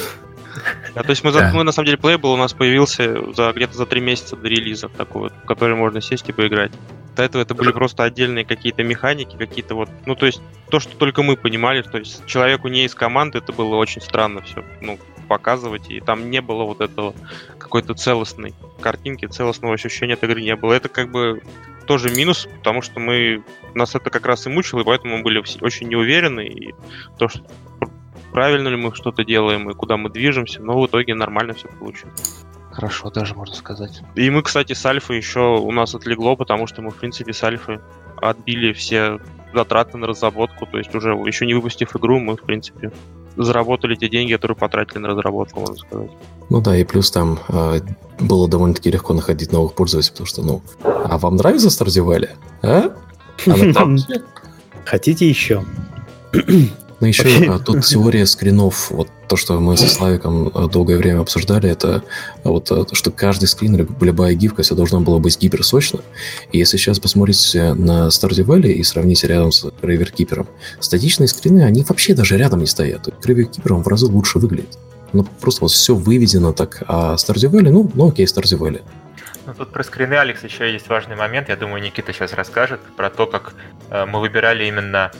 Да, то есть мы, Да. мы на самом деле Playable у нас появился за где-то за три месяца до релиза, такой вот, в который можно сесть и поиграть. До этого это были просто отдельные какие-то механики, какие-то вот, ну то есть то, что только мы понимали, то есть человеку не из команды это было очень странно все, ну показывать, и там не было вот этого какой-то целостной картинки, целостного ощущения от игры не было. Это как бы тоже минус, потому что мы нас это как раз и мучило, и поэтому мы были очень неуверены, и то, что правильно ли мы что-то делаем и куда мы движемся, но в итоге нормально все получилось. Хорошо, даже можно сказать. И мы, кстати, с Альфой еще у нас отлегло, потому что мы, в принципе, с Альфой отбили все затраты на разработку, то есть уже еще не выпустив игру, мы, в принципе, заработали те деньги, которые потратили на разработку, можно сказать. Ну да, и плюс там э, было довольно-таки легко находить новых пользователей, потому что, ну, а вам нравится Stardew Valley? А? А *laughs* Хотите еще? Ну, еще а, тут теория скринов, вот то, что мы со Славиком а, долгое время обсуждали, это а, вот а, то, что каждый скрин, любая гифка, все должно было быть гиперсочно. И если сейчас посмотрите на Stardew Valley и сравните рядом с Keeper, статичные скрины, они вообще даже рядом не стоят. Keeper он в разы лучше выглядит. Ну, просто вот все выведено так. А Stardew Valley, ну, ну окей, Stardew Valley. Ну, тут про скрины, Алекс, еще есть важный момент. Я думаю, Никита сейчас расскажет про то, как э, мы выбирали именно э,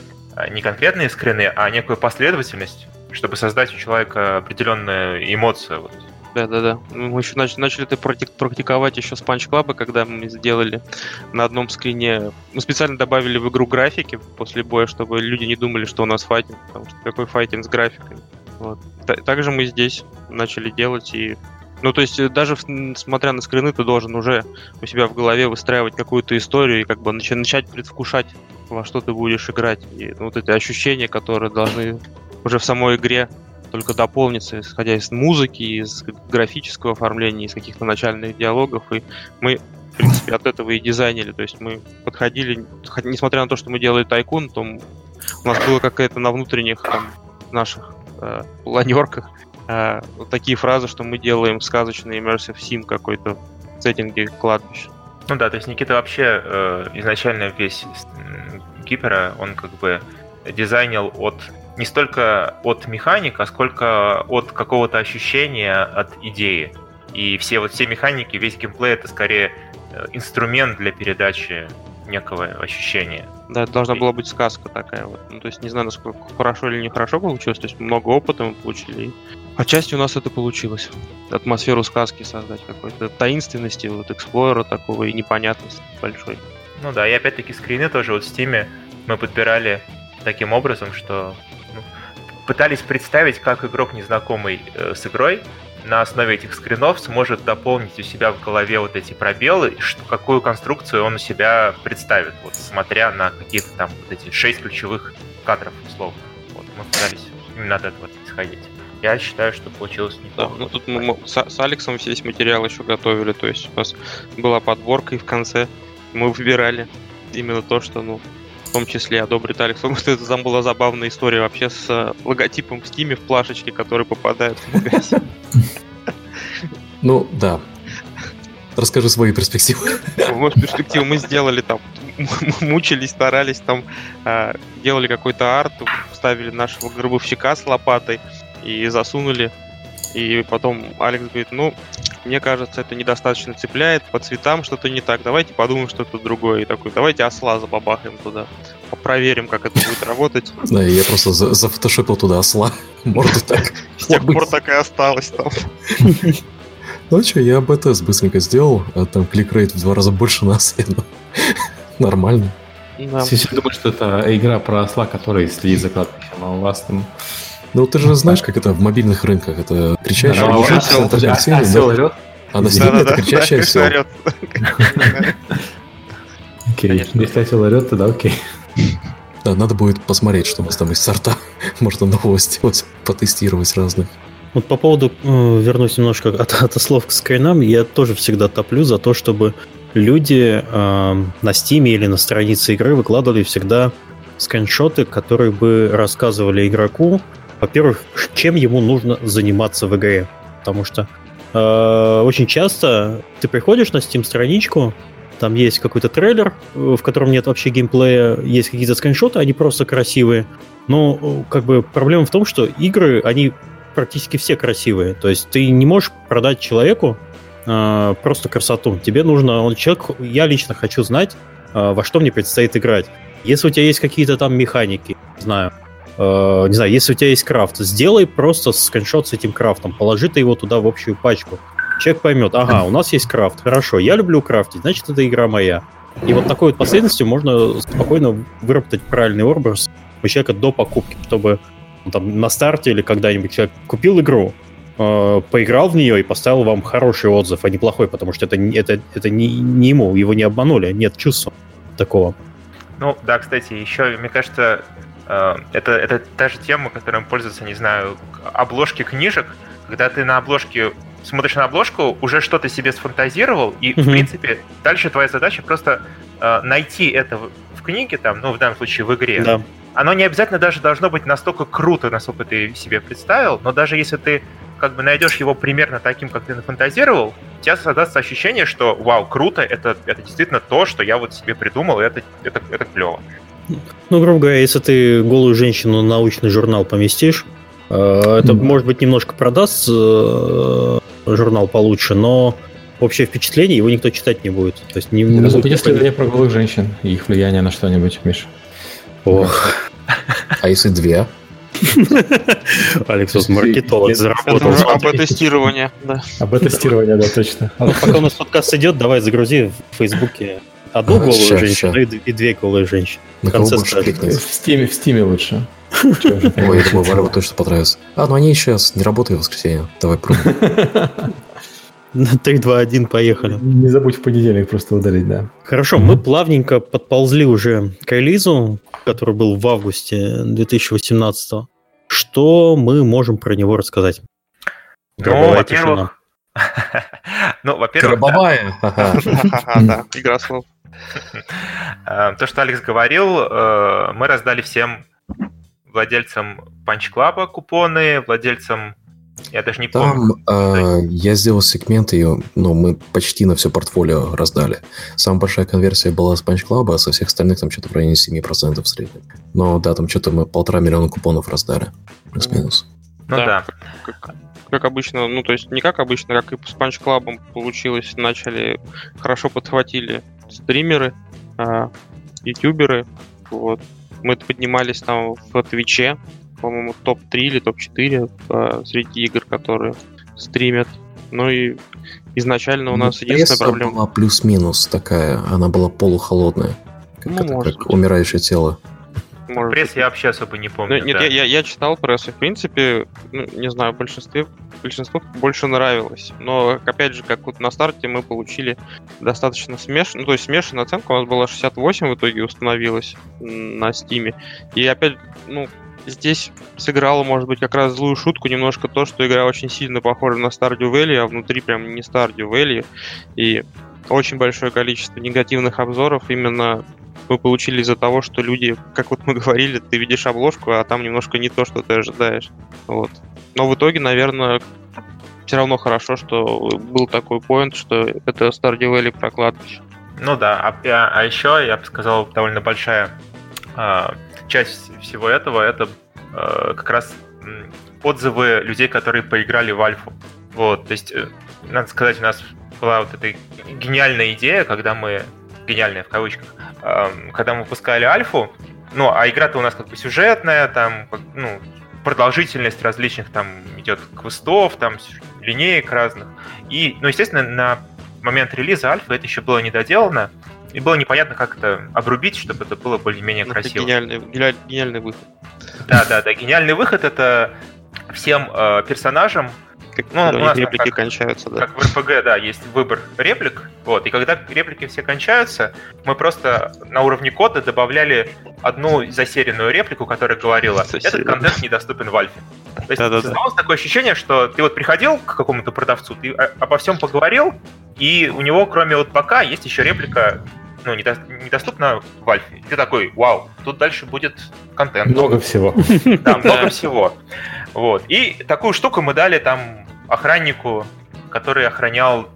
не конкретные скрины, а некую последовательность, чтобы создать у человека определенную эмоцию. Вот. Да-да-да. Ну, Мы еще нач- начали это практик- практиковать еще с Punch Club, когда мы сделали на одном скрине... Мы специально добавили в игру графики после боя, чтобы люди не думали, что у нас файтинг, потому что какой файтинг с графиками. Вот. Та- Также мы здесь начали делать и... Ну, то есть, э, даже смотря на скрины, ты должен уже у себя в голове выстраивать какую-то историю и как бы начать предвкушать, во что ты будешь играть. И вот эти ощущения, которые должны уже в самой игре только дополнится, исходя из музыки, из графического оформления, из каких-то начальных диалогов. И мы, в принципе, от этого и дизайнили. То есть мы подходили, несмотря на то, что мы делали тайкун, то у нас было какая-то на внутренних там, наших э, планерках э, вот такие фразы, что мы делаем сказочный immersive sim какой-то в сеттинге кладбища. Ну да, то есть Никита вообще э, изначально весь Кипера, он как бы дизайнил от не столько от механика, сколько от какого-то ощущения, от идеи. И все вот все механики, весь геймплей это скорее э, инструмент для передачи некого ощущения. Да, это должна была быть сказка такая вот. Ну, то есть не знаю, насколько хорошо или нехорошо получилось. То есть много опыта мы получили. Отчасти у нас это получилось. Атмосферу сказки создать какой-то таинственности, вот эксплойера такого и непонятности большой. Ну да, и опять-таки скрины тоже вот в Steam мы подбирали таким образом, что ну, пытались представить, как игрок незнакомый э, с игрой на основе этих скринов сможет дополнить у себя в голове вот эти пробелы, что, какую конструкцию он у себя представит, вот смотря на какие-то там вот эти шесть ключевых кадров, условно. Вот, мы пытались именно от этого исходить. Я считаю, что получилось неплохо. Да, ну тут мы с, с Алексом весь материал еще готовили, то есть у нас была подборка, и в конце мы выбирали именно то, что, ну, в том числе одобрит Алекс. Потому что это там была забавная история вообще с э, логотипом в Steam в плашечке, который попадает в магазин. Ну, да. Расскажи свои перспективы. Ну, перспективы мы сделали там, мучились, старались там, а, делали какой-то арт, ставили нашего гробовщика с лопатой и засунули. И потом Алекс говорит, ну, мне кажется, это недостаточно цепляет, по цветам что-то не так, давайте подумаем что-то другое. И такой, давайте осла забабахаем туда, проверим, как это будет работать. Да, я просто зафотошопил туда осла, *laughs* морду так. С тех пор так и осталось там. *laughs* Ну что, я БТС быстренько сделал, а там кликрейт в два раза больше нас. *laughs* Нормально. Да. Все думают, что это игра про осла, который следит за кладбищем, а у вас там ну, ты же знаешь, как это в мобильных рынках. Это кричащий да, осел. осел, осел орет. А на Steam это кричащий осел. Окей, если осел орет, тогда окей. Да, надо будет посмотреть, что у нас там из сорта. *laughs* Можно нового сделать, потестировать разных. Вот по поводу, э, вернусь немножко от, от слов к скринам, я тоже всегда топлю за то, чтобы люди э, на Steam или на странице игры выкладывали всегда скриншоты, которые бы рассказывали игроку, во-первых, чем ему нужно заниматься в игре. Потому что э, очень часто ты приходишь на Steam-страничку, там есть какой-то трейлер, в котором нет вообще геймплея, есть какие-то скриншоты, они просто красивые. Но как бы проблема в том, что игры, они практически все красивые. То есть ты не можешь продать человеку э, просто красоту. Тебе нужно, он человек, я лично хочу знать, э, во что мне предстоит играть. Если у тебя есть какие-то там механики, знаю, э, не знаю, если у тебя есть крафт, сделай просто скриншот с этим крафтом, положи ты его туда в общую пачку. Человек поймет, ага, у нас есть крафт, хорошо, я люблю крафтить, значит, это игра моя. И вот такой вот последовательностью можно спокойно выработать правильный образ у человека до покупки, чтобы там, на старте или когда-нибудь человек купил игру, э, поиграл в нее и поставил вам хороший отзыв, а не плохой, потому что это, это, это не, не ему, его не обманули, нет чувства такого. Ну, да, кстати, еще, мне кажется, это, это та же тема, которым пользуются, не знаю, обложки книжек, когда ты на обложке смотришь на обложку, уже что-то себе сфантазировал, и, mm-hmm. в принципе, дальше твоя задача просто э, найти это в книге, там, ну, в данном случае в игре. Да. Оно не обязательно даже должно быть настолько круто, насколько ты себе представил, но даже если ты как бы найдешь его примерно таким, как ты нафантазировал, у тебя создастся ощущение, что вау, круто, это, это действительно то, что я вот себе придумал, и это, это, это клево. Ну, грубо говоря, если ты голую женщину на научный журнал поместишь, э, это, mm. может быть, немножко продаст э, журнал получше, но общее впечатление его никто читать не будет. То есть не, не будет если про голых женщин и их влияние на что-нибудь, Миш. Ох. *laughs* А если две? *laughs* Алекс, маркетолог заработал. АБ-тестирование, да. АБ-тестирование, да, точно. Пока у нас подкаст идет, давай загрузи в Фейсбуке одну голую ща, женщину ща. И, и две голые женщины. На кого больше кликнуть? В Steam е, в Steam е лучше. *laughs* Ой, я думаю, Варвару точно понравится. А, ну они сейчас не работают в воскресенье. Давай пробуем. 3, 2, 1, поехали. Не забудь в понедельник просто удалить, да. Хорошо, мы плавненько подползли уже к релизу, который был в августе 2018 Что мы можем про него рассказать? Ну, во-первых... *laughs* Ну, во-первых... Гробовая. *laughs* Да, игра слов. *laughs* Э, то, что Алекс говорил, э, мы раздали всем владельцам Punch Club купоны, владельцам Я даже не Там помню. э, я сделал сегмент, и ну, мы почти на все портфолио раздали. Самая большая конверсия была с Punch Club, а со всех остальных там что-то в районе 7% в среднем. Но да, там что-то мы полтора миллиона купонов раздали. Плюс-минус. Ну да. Как, как- как обычно, ну то есть не как обычно, как и с Punch Club получилось, начали, хорошо подхватили стримеры, а, ютуберы, вот. Мы поднимались там в Твиче, по-моему, топ-3 или топ-4 а, среди игр, которые стримят. Ну и изначально у нас Ну, единственная проблема... была плюс-минус такая, она была полухолодная. Как, Ну, это, как быть. умирающее тело. Может Пресс быть, я вообще особо не Ну, помню. нет, да. я, я, я читал прессу, в принципе, ну, не знаю, большинстве, большинству больше нравилось. Но, опять же, как вот на старте мы получили достаточно смеш... ну, то есть смешанная оценка, у нас была 68 в итоге установилась на Steam е. И опять, ну, здесь сыграло, может быть, как раз злую шутку немножко то, что игра очень сильно похожа на Stardew Valley, а внутри прям не Stardew Valley. И очень большое количество негативных обзоров именно мы получили из-за того, что люди, как вот мы говорили, ты видишь обложку, а там немножко не то, что ты ожидаешь. Вот. Но в итоге, наверное, все равно хорошо, что был такой поинт, что это Stardew Valley про. Ну да, а, а- а еще, я бы сказал, довольно большая а, часть всего этого это а, как раз отзывы людей, которые поиграли в Альфу. Вот, то есть, э, надо сказать, у нас была вот эта гениальная идея, когда мы гениальная в кавычках, когда мы выпускали Альфу, ну, а игра-то у нас как бы сюжетная, там, ну, продолжительность различных там идет квестов, там линеек разных. И, ну, естественно, на момент релиза Альфа это еще было не доделано, и было непонятно, как это обрубить, чтобы это было более-менее Ну, красиво. гениальный, гениаль- гениальный выход. Да, да, да. Гениальный выход это всем э, персонажам, Как, Ну, когда у них реплики как- кончаются, да. как в РПГ, да, есть выбор реплик. Вот, и когда реплики все кончаются, мы просто на уровне кода добавляли одну засеренную реплику, которая говорила, этот контент недоступен в альфе. То есть Да-да-да. создавалось такое ощущение, что ты вот приходил к какому-то продавцу, ты о- обо всем поговорил, и у него, кроме вот пока, есть еще реплика, ну, недо- недоступна в альфе. Ты такой, вау, тут дальше будет контент. Много всего. Да, *laughs* много Да. всего. Вот. И такую штуку мы дали там охраннику, который охранял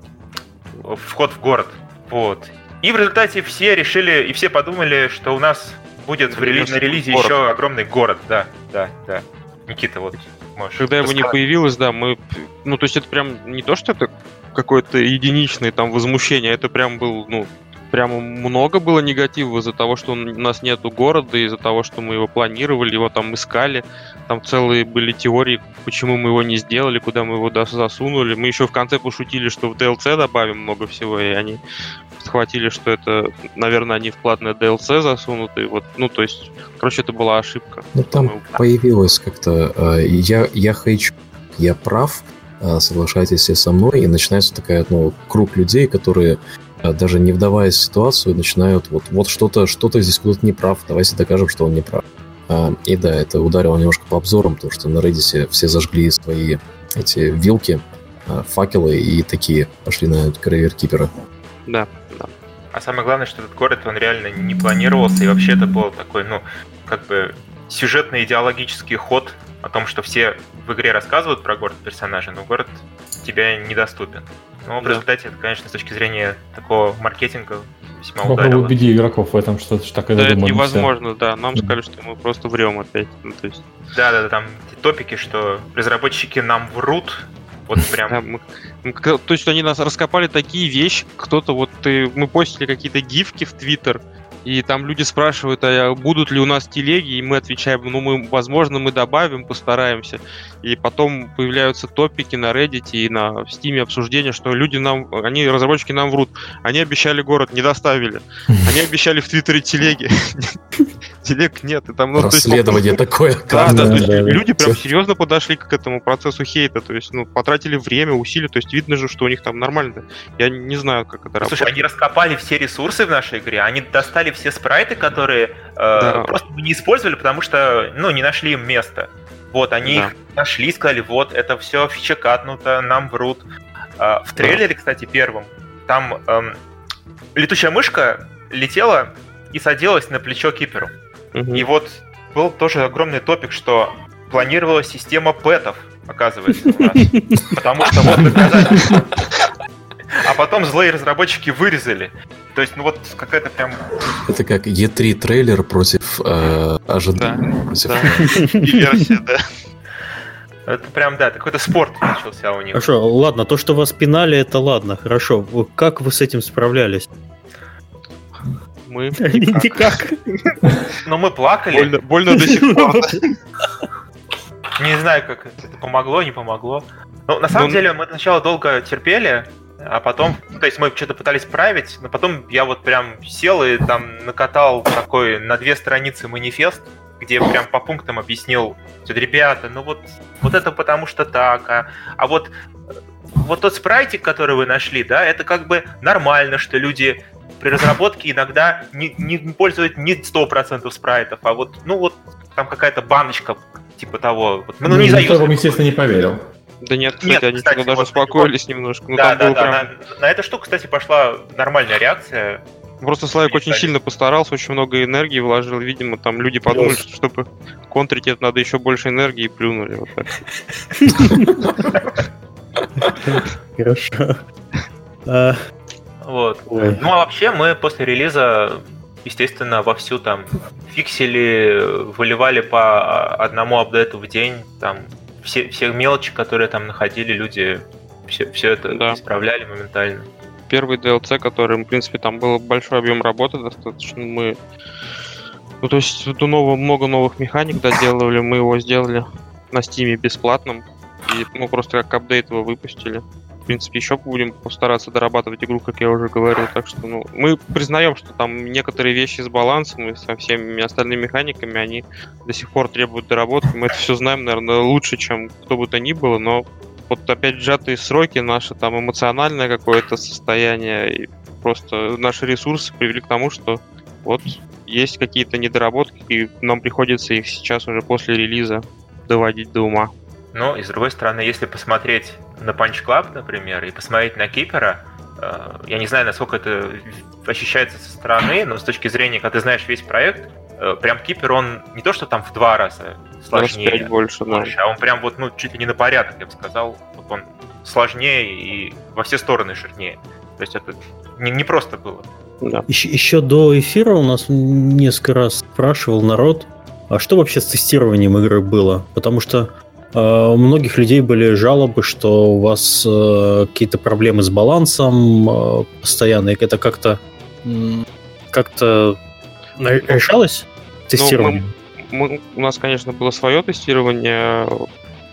вход в город. Вот. И в результате все решили, и все подумали, что у нас будет в рели- на релизе Город. еще огромный город. Да, да, да. Никита, вот можешь. Когда его не появилось, да, мы... Ну, то есть это прям не то, что это какое-то единичное там возмущение, это прям был, ну, прямо много было негатива из-за того, что у нас нету города, из-за того, что мы его планировали, его там искали. Там целые были теории, почему мы его не сделали, куда мы его засунули. Мы еще в конце пошутили, что в DLC добавим много всего, и они схватили, что это, наверное, они в платное DLC засунуты. Вот, ну, то есть, короче, это была ошибка. Ну, там Мы- появилось как-то... э, я, я хочу, я прав, э, соглашайтесь все со мной, и начинается такая, ну, круг людей, которые даже не вдаваясь в ситуацию, начинают вот, вот что-то, что-то здесь кто-то не прав, давайте докажем, что он не прав. А, И да, это ударило немножко по обзорам, потому что на Reddit все зажгли свои эти вилки, э, факелы и такие пошли на Кипера. Да, да. А самое главное, что этот город, он реально не планировался, и вообще это был такой, ну, как бы сюжетный идеологический ход о том, что все в игре рассказывают про город персонажа, но город тебе недоступен. Но в Да. результате это, конечно, с точки зрения такого маркетинга весьма Попробуй ударило. убеди игроков в этом, что это так и Да, это невозможно, да. Нам Мгм. сказали, что мы просто врем опять. Ну, то есть, Да, да, да, там эти топики, что разработчики нам врут, вот *laughs* прям. да, то есть они нас раскопали такие вещи, кто-то вот ты, мы постили какие-то гифки в Твиттер, и там люди спрашивают, а будут ли у нас телеги, и мы отвечаем, ну мы, возможно, мы добавим, постараемся. И потом появляются топики на Reddit и на Steam обсуждения, что люди нам, они, разработчики нам врут. Они обещали город, не доставили. *laughs* Они обещали в Твиттере телеги. *laughs* Телег нет. И там, ну, то есть, Расследование *laughs* такое. Да, да, Да, то есть люди прям серьезно подошли к этому процессу хейта, то есть, ну, потратили время, усилия, то есть видно же, что у них там нормально. Я не знаю, как это работает. Слушай, они раскопали все ресурсы в нашей игре, они достали все спрайты, которые э, Да. просто не использовали, потому что, ну, не нашли им места. Вот, они Да. их нашли, сказали, вот, это все фичекатнуто, нам врут. А, в трейлере, кстати, первом, там эм, летучая мышка летела и садилась на плечо киперу. Мгм. И вот был тоже огромный топик, что планировалась система пэтов. оказывается, у нас. Потому что вот доказательства. *laughs* А потом злые разработчики вырезали. То есть, ну вот какая-то прям... Это как E3 трейлер против э, ожиданий. Да, против... да. И версия, да. Это прям, да, какой-то спорт начался у них. Хорошо, ладно, то, что вас пинали, это ладно, хорошо. Как вы с этим справлялись? Мы *laughs* никак. Но мы плакали. Больно, до сих пор. Не знаю, как это помогло, не помогло. Ну, на самом Ну, деле, мы сначала долго терпели, а потом, ну, то есть мы что-то пытались править, но потом я вот прям сел и там накатал такой на две страницы манифест, где прям по пунктам объяснил, что, ребята, ну вот, вот это потому что так, а, а вот, э, вот тот спрайтик, который вы нашли, да, это как бы нормально, что люди при разработке иногда не, не пользуют не 100% спрайтов, а вот, ну вот, там какая-то баночка типа того. Вот, ну, не никто заюзанная. вам, естественно, не поверил. Да нет, кстати, Нет, они кстати, что-то даже вот успокоились немножко. Ну, да, там да, было да. прям... На, на эту штуку, кстати, пошла нормальная реакция. Просто Славик очень Перестали. сильно постарался, очень много энергии вложил. Видимо, там люди подумали, Плюс. что чтобы контрить это надо еще больше энергии и плюнули. Вот так. Хорошо. А, Вот. Ну а вообще мы после релиза, естественно, вовсю там фиксили, выливали по одному апдейту в день, там все, все мелочи, которые там находили, люди все, все это Да. исправляли моментально. Первый DLC, который, в принципе, там был большой объем работы достаточно. Мы... Ну, то есть, тут нового, много новых механик доделывали, мы его сделали на Стиме бесплатным. И, ну, просто как апдейт его выпустили. Принципе, еще будем постараться дорабатывать игру, как я уже говорил. Так что, ну, мы признаем, что там некоторые вещи с балансом и со всеми остальными механиками, они до сих пор требуют доработки. Мы это все знаем, наверное, лучше, чем кто бы то ни было, но вот опять сжатые сроки, наше там эмоциональное какое-то состояние, и просто наши ресурсы привели к тому, что вот есть какие-то недоработки, и нам приходится их сейчас уже после релиза доводить до ума. Но, и с другой стороны, если посмотреть на Punch Club, например, и посмотреть на Кипера, э, я не знаю, насколько это ощущается со стороны, но с точки зрения, когда ты знаешь весь проект, э, прям Кипер, он не то, что там в два раза Раз сложнее, пять больше, да. а он прям вот, ну, чуть ли не на порядок, я бы сказал. Вот он сложнее и во все стороны жирнее. То есть это не, не просто было. да. Еще, еще до эфира у нас несколько раз спрашивал народ, а что вообще с тестированием игры было? Потому что у многих людей были жалобы, что у вас э, какие-то проблемы с балансом э, постоянно, и это как-то как-то на- решалось тестирование? Мы, у нас, конечно, было свое тестирование,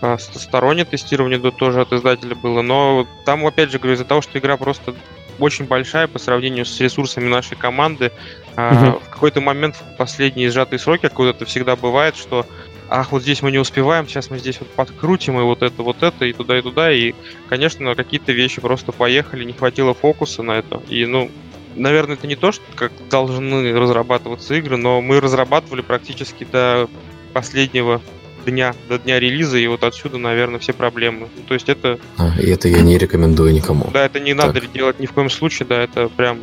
а, стороннее тестирование да, тоже от издателя было, но там, опять же, говорю, из-за того, что игра просто очень большая по сравнению с ресурсами нашей команды, а, Мгм. в какой-то момент в последние сжатые сроки, вот это всегда бывает, что ах, вот здесь мы не успеваем, сейчас мы здесь вот подкрутим, и вот это, вот это, и туда, и туда, и, конечно, какие-то вещи просто поехали, не хватило фокуса на это, и, ну, наверное, это не то, что как должны разрабатываться игры, но мы разрабатывали практически до последнего дня, до дня релиза, и вот отсюда, наверное, все проблемы. Ну, То есть это, А, и это я не рекомендую никому. да, это не надо Так. делать ни в коем случае, да, это прям,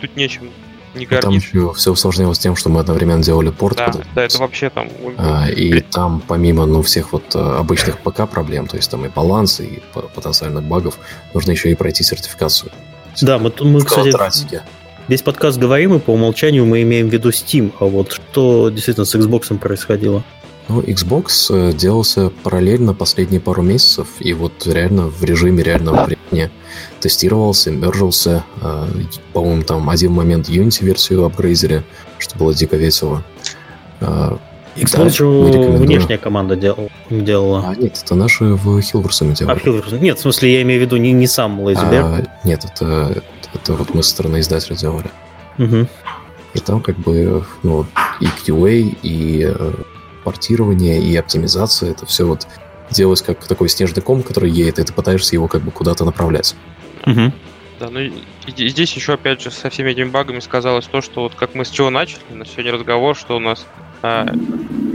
тут нечем не И Там еще все усложнилось тем, что мы одновременно делали порт. Да, под- да, это вообще там... А, и там, помимо ну, всех вот э, обычных ПК проблем, то есть там и баланс, и по- потенциальных багов, нужно еще и пройти сертификацию. Да, мы, мы В кстати, Коллатератике. весь подкаст говорим, и по умолчанию мы имеем в виду Steam, а вот что действительно с Xbox происходило? Ну, Xbox э, делался параллельно последние пару месяцев, и вот реально в режиме реального времени тестировался, мержился. э, По-моему, там один момент Unity-версию апгрейзили, что было дико весело. Э, Xbox Да, внешняя команда дел- делала. А нет, это наши в Хилверсуме А, делали. Hilversum- Нет, в смысле, я имею в виду не, не сам Лейзберг. А, нет, это, это вот мы со стороны издателя делали. Мгм. И там как бы ну, и QA, и э, портирование, и оптимизация, это все вот делалось как такой снежный ком, который едет, и ты пытаешься его как бы куда-то направлять. Мгм. Да, ну и здесь еще, опять же, со всеми этими багами сказалось то, что вот как мы с чего начали, на сегодня разговор, что у нас а,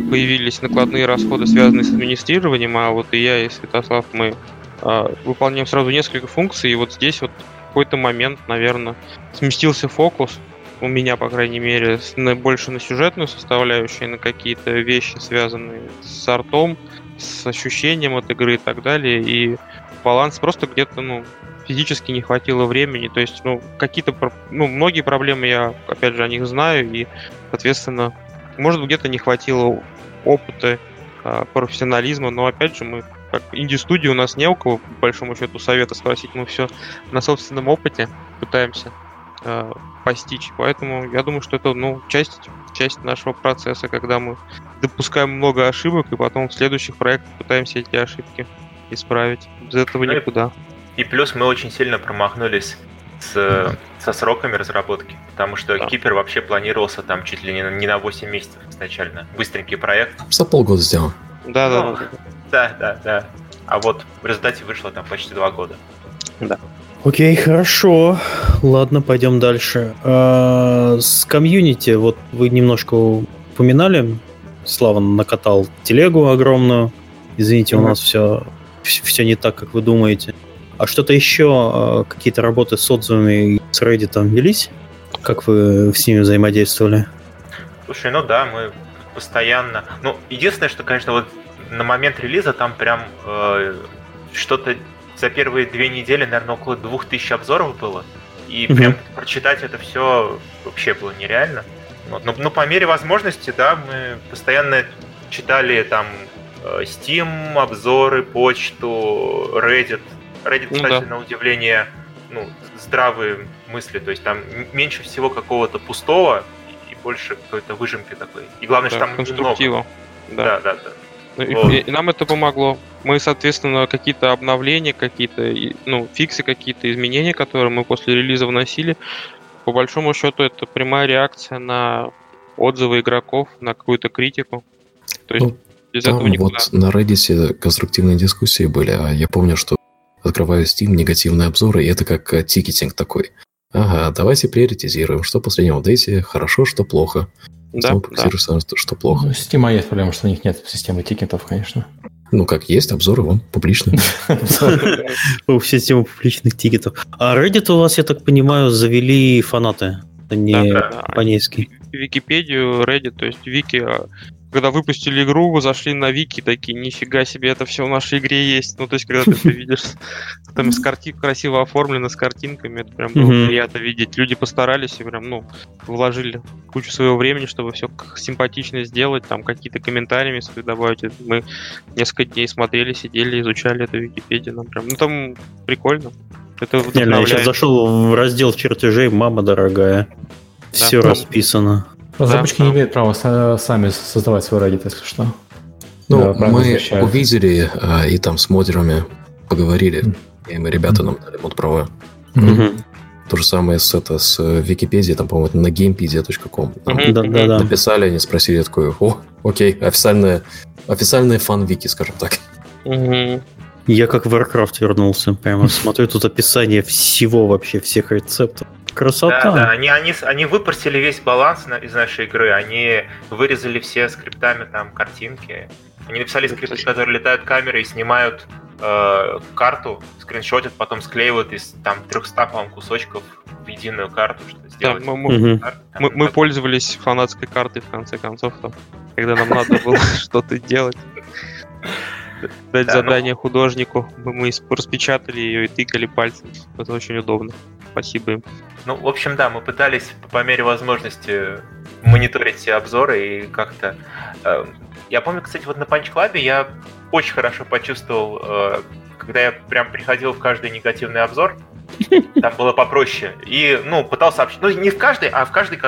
появились накладные расходы, связанные с администрированием, а вот и я, и Святослав, мы а, выполняем сразу несколько функций, и вот здесь вот какой-то момент, наверное, сместился фокус, у меня, по крайней мере, на- больше на сюжетную составляющую, на какие-то вещи, связанные с артом, с ощущением от игры и так далее. И баланс просто где-то, ну, физически не хватило времени. То есть, ну, какие-то, ну, многие проблемы я, опять же, о них знаю, и, соответственно, может где-то не хватило опыта, а, профессионализма, но, опять же, мы как инди-студии у нас не у кого, по большому счету, совета спросить. Мы все на собственном опыте пытаемся э, постичь. Поэтому я думаю, что это ну, часть, часть нашего процесса, когда мы допускаем много ошибок, и потом в следующих проектах пытаемся эти ошибки исправить. Без этого никуда. И плюс мы очень сильно промахнулись с, со сроками разработки, потому что да. Кипер вообще планировался там чуть ли не, не на 8 месяцев изначально. Быстренький проект. За полгода сделал. Да, да, ну, да. Да, да, А вот в результате вышло там почти два года. Да. Окей, хорошо. Ладно, пойдем дальше. А, с комьюнити, вот вы немножко упоминали, Слава накатал телегу огромную. Извините, mm-hmm. у нас все, все не так, как вы думаете. А что-то еще, а, какие-то работы с отзывами с Reddit велись? Как вы с ними взаимодействовали? Слушай, ну да, мы постоянно... Ну, единственное, что, конечно, вот на момент релиза там прям э, что-то за первые две недели, наверное, около двух тысяч обзоров было. И mm-hmm. прям прочитать это все вообще было нереально. Вот. Но, но по мере возможности, да, мы постоянно читали там э, Steam, обзоры, почту, Reddit, Reddit, ну, кстати, да. на удивление, ну, здравые мысли, то есть там меньше всего какого-то пустого и больше какой-то выжимки такой. И главное, да, что там конструктива. Да, да, да. да. Ну, вот. и, и нам это помогло. Мы, соответственно, какие-то обновления, какие-то, ну, фиксы, какие-то изменения, которые мы после релиза вносили, по большому счету это прямая реакция на отзывы игроков, на какую-то критику. То есть ну, без там этого никуда. Вот на Reddit конструктивные дискуссии были, а я помню, что Открываю Steam, негативные обзоры, и это как э, тикетинг такой. Ага, давайте приоритизируем, что в последнем апдейте хорошо, что плохо. Да, да. Что, что плохо. Ну, Steam есть проблема, что у них нет системы тикетов, конечно. Ну, как есть, обзоры вон, публичные. *laughs* Система публичных тикетов. А Reddit у вас, я так понимаю, завели фанаты, а не компанейский. Википедию, Reddit, то есть Вики а, когда выпустили игру, зашли на вики, такие, нифига себе, это все в нашей игре есть. Ну, то есть, когда ты это видишь, *laughs* там с картин красиво оформлено, с картинками, это прям было приятно видеть. Люди постарались и прям, ну, вложили кучу своего времени, чтобы все симпатично сделать, там какие-то комментарии свои добавить. Мы несколько дней смотрели, сидели, изучали эту Википедию, нам прям, ну, там прикольно. Это Реально, я сейчас зашел в раздел чертежей, мама дорогая. Все да, расписано. Разработчики да, не имеют права сами создавать свой Reddit, если что. Ну, да, мы защищают. увидели а, и там с модерами поговорили, mm. и мы ребята mm. нам дали мод права. Mm-hmm. То же самое с, это, с Википедией, там, по-моему, на gamepedia.com. Mm-hmm. Да, да, да. Написали, они спросили, я такой, о, окей, официальная, официальная фан-вики, скажем так. Mm-hmm. Я как в Warcraft вернулся, прямо смотрю тут описание всего вообще, всех рецептов. Красота. Да, да, они, они, они выпустили весь баланс на, из нашей игры, они вырезали все скриптами там картинки. Они написали скрипты, которые летают камеры и снимают э, карту, скриншотят, потом склеивают из там 300, по кусочков в единую карту, что сделать. Да, мы, мы, карту, там, мы, мы пользовались фанатской картой в конце концов, там, когда нам надо было *laughs* что-то делать. Дать задание ну. художнику, мы распечатали ее и тыкали пальцем. Это очень удобно. Спасибо им. Ну, в общем, да, мы пытались по мере возможности мониторить все обзоры и как-то... Э, я помню, кстати, вот на Punch Club я очень хорошо почувствовал, э, когда я прям приходил в каждый негативный обзор, *laughs* там было попроще. И, ну, пытался общаться. Ну, не в каждой, а в каждой,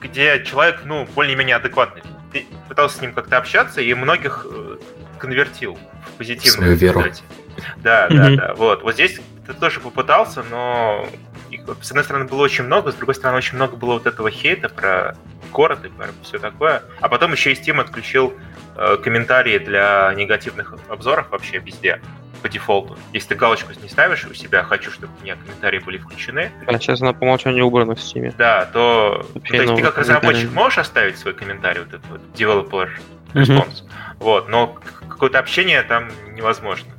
где человек, ну, более-менее адекватный. Ты пытался с ним как-то общаться, и многих э, конвертил в позитивную Свою веру. Да, да, да. Вот. Вот здесь ты тоже попытался, но с одной стороны, было очень много, с другой стороны, очень много было вот этого хейта про город и про все такое. А потом еще и Steam отключил э, комментарии для негативных обзоров вообще везде по дефолту. Если ты галочку не ставишь у себя, хочу, чтобы у меня комментарии были включены. А сейчас она по умолчанию убрана в Steam. Да, то, то есть ты как разработчик можешь оставить свой комментарий, вот этот вот developer response, mm-hmm. вот, но какое-то общение там невозможно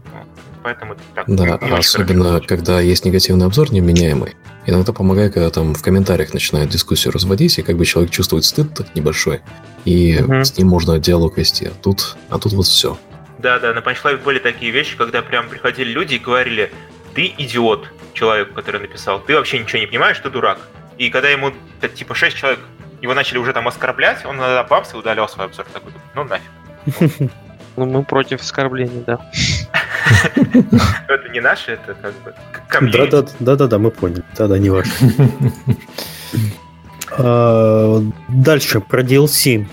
поэтому так. Да, особенно хорошо. когда есть негативный обзор неменяемый. Иногда помогает, когда там в комментариях начинают дискуссию разводить, и как бы человек чувствует стыд небольшой, и угу. с ним можно диалог вести. А тут, а тут вот все. Да, да, на Punch были такие вещи, когда прям приходили люди и говорили, ты идиот, человек, который написал, ты вообще ничего не понимаешь, ты дурак. И когда ему, типа, шесть человек его начали уже там оскорблять, он на бабс и удалял свой обзор. Такой, ну нафиг. *laughs* Ну, мы против оскорблений, да. *laughs* *laughs* Это не наше, это как бы Да-да-да, мы поняли. Да-да, не ваше. *laughs* А, дальше про DLC,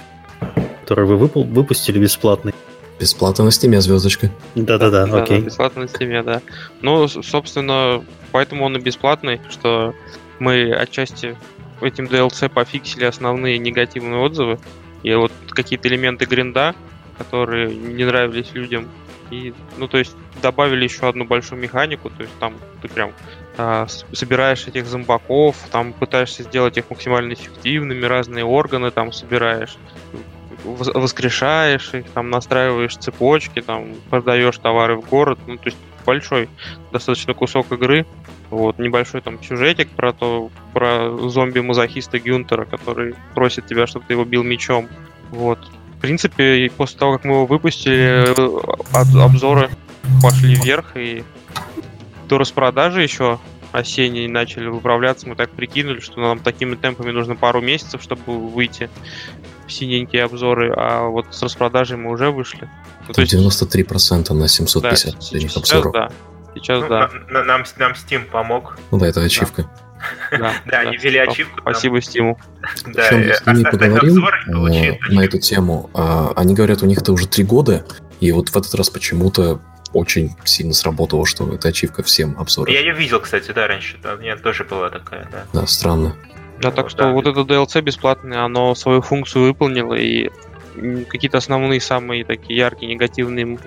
который вы выпустили бесплатный. Бесплатно на Steam е, звездочка. Да-да-да, окей. Бесплатно на Steam е, да. Ну, собственно, поэтому он и бесплатный, что мы отчасти этим DLC пофиксили основные негативные отзывы. И вот какие-то элементы гринда, которые не нравились людям. И, ну, то есть добавили еще одну большую механику, то есть там ты прям а, собираешь этих зомбаков, там пытаешься сделать их максимально эффективными, разные органы там собираешь, воскрешаешь их, там настраиваешь цепочки, там продаешь товары в город, ну, то есть большой достаточно кусок игры, вот, небольшой там сюжетик про то, про зомби-мазохиста Гюнтера, который просит тебя, чтобы ты его бил мечом. Вот. В принципе, после того, как мы его выпустили, обзоры пошли вверх, и до распродажи еще осенней начали выправляться, мы так прикинули, что нам такими темпами нужно пару месяцев, чтобы выйти в синенькие обзоры, а вот с распродажей мы уже вышли. Ну, то есть... 93% на 750 да, сейчас, обзоров. Да, Сейчас, ну, да. На, нам, нам Steam помог. Ну да, это ачивка. Да, *laughs* да, они ввели ачивку. Спасибо Steam. Да, Причем я с ними *laughs* поговорил э, на эту тему. А, они говорят, у них это уже три года, и вот в этот раз почему-то очень сильно сработало, что это ачивка всем обзорам. Я ее видел, кстати, да, раньше. У меня тоже была такая, да. Да, странно. Да, так что вот это DLC бесплатное, оно свою функцию выполнило, и какие-то основные самые такие яркие негативные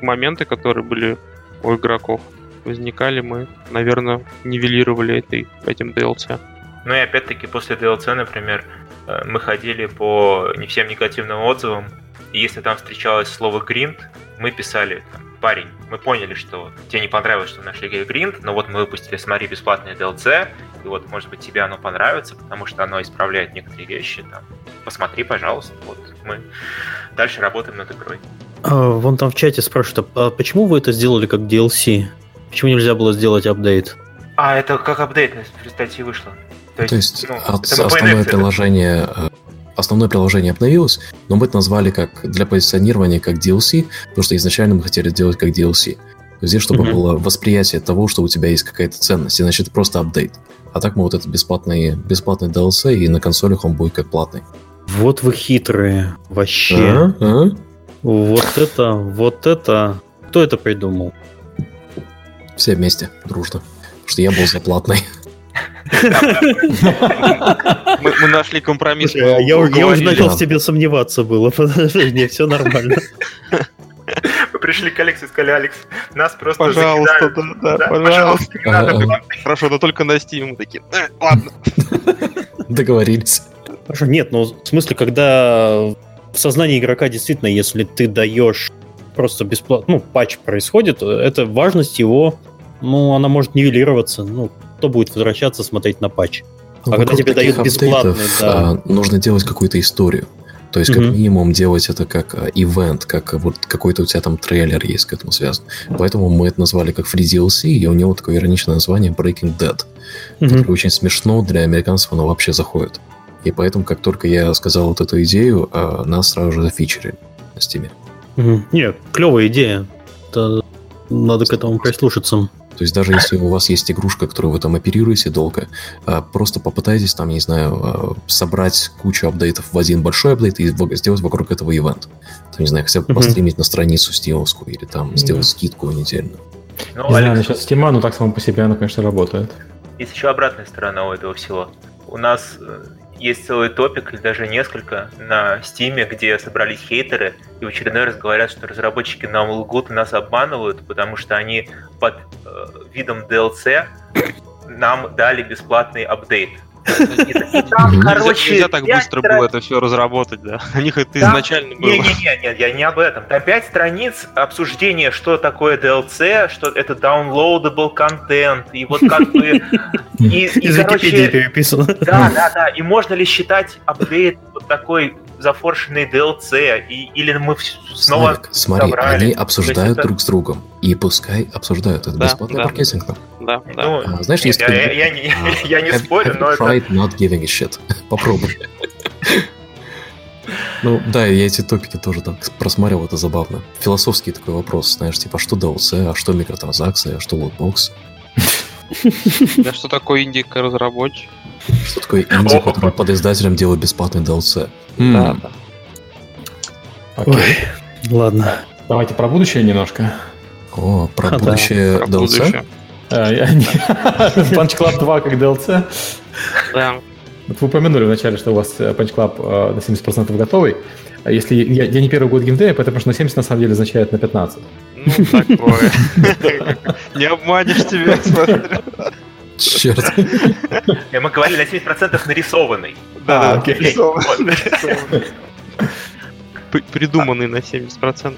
моменты, которые были у игроков возникали, мы, наверное, нивелировали этой, этим DLC. Ну и опять-таки после DLC, например, э, мы ходили по не всем негативным отзывам, и если там встречалось слово гринд, мы писали, там, парень, мы поняли, что тебе не понравилось, что в нашей игре гринд, но вот мы выпустили, смотри, бесплатное DLC, и вот, может быть, тебе оно понравится, потому что оно исправляет некоторые вещи, там, посмотри, пожалуйста, вот, мы дальше работаем над игрой. А, вон там в чате спрашивают, а почему вы это сделали как DLC? Почему нельзя было сделать апдейт? А, это как апдейт в статье вышло. То есть, То есть ну, от, основное приложение э, основное приложение обновилось, но мы это назвали как для позиционирования как DLC, потому что изначально мы хотели сделать как DLC. Здесь, чтобы mm-hmm. было восприятие того, что у тебя есть какая-то ценность, иначе это просто апдейт. А так мы вот это бесплатный, бесплатный DLC, и на консолях он будет как платный. Вот вы хитрые. Вообще. А? А? Вот это, вот это. Кто это придумал? Все вместе, дружно. Потому что я был заплатный. Мы нашли компромисс. Я уже начал в тебе сомневаться было. *laughs* Подожди, не, все нормально. Мы пришли к Алексу и сказали, Алекс, нас просто Пожалуйста, да, да, пожалуйста. Хорошо, но только на Steam. Мы такие, «Э, ладно. *laughs* Договорились. Хорошо, нет, ну, в смысле, когда в сознании игрока действительно, если ты даешь просто бесплатно, ну, патч происходит, это важность его, ну, она может нивелироваться, ну, кто будет возвращаться смотреть на патч. Ну, а когда тебе дают бесплатный, да. А, нужно делать какую-то историю. То есть, как mm-hmm. минимум, делать это как а, ивент, как вот какой-то у тебя там трейлер есть к этому связан. Поэтому мы это назвали как Free DLC, и у него такое ироничное название Breaking Dead. Mm-hmm. Это очень смешно, для американцев оно вообще заходит. И поэтому, как только я сказал вот эту идею, а, нас сразу же зафичерили на стиме. Угу. Нет, клевая идея. Это надо к этому прислушаться. То есть даже если у вас есть игрушка, которую вы там оперируете долго, а, просто попытайтесь там, не знаю, а, собрать кучу апдейтов в один большой апдейт и сделать вокруг этого ивент. Там, не знаю, хотя бы постримить на страницу стимовскую или там сделать скидку недельную. Ну, не знаю, насчет стима, но так само по себе оно, конечно, работает. Есть еще обратная сторона у этого всего. У нас э, есть целый топик, или даже несколько, на Стиме, где собрались хейтеры и в очередной раз говорят, что разработчики нам лгут и нас обманывают, потому что они под э, видом DLC нам дали бесплатный апдейт. Там, короче, нельзя так быстро было это все разработать, да? *laughs* У них это изначально было. Не-не-не, я не об этом. Там пять страниц обсуждения, что такое DLC, что это downloadable контент, и вот как бы... *laughs* Из Википедии переписано. Да, да, да. И можно ли считать апдейт такой зафоршенный DLC, и, или мы снова Славик, смотри, собрали. они обсуждают это- друг с другом. И пускай обсуждают. Это Да, бесплатный да. маркетинг. Да, да. Ну, А, знаешь, нет, есть я, я- я не, А, *laughs* я не have- спорю, have но you это... tried not giving a shit? *laughs* Попробуй. Ну да, я эти топики тоже там просматривал, это забавно. Философский такой вопрос, знаешь, типа, а что DLC, а что микротранзакции, а что лутбокс? *laughs* Да что такое индика разработчик? Что такое инди, который под издателем делает бесплатный DLC? Да, М, да. Окей. Ладно. Давайте про будущее немножко. О, про А, будущее Про DLC? А, *laughs* Punch Club 2 как DLC. Да. Вот вы упомянули вначале, что у вас э, Punch Club э, на 70% готовый. А Если я, я не первый год геймдева, поэтому что на 70 на самом деле означает на 15. Ну, такое. Не обманешь тебя, смотри. Черт. Э, Мы говорили на 70% нарисованный. А, Да, окей. нарисованный. Придуманный на 70%.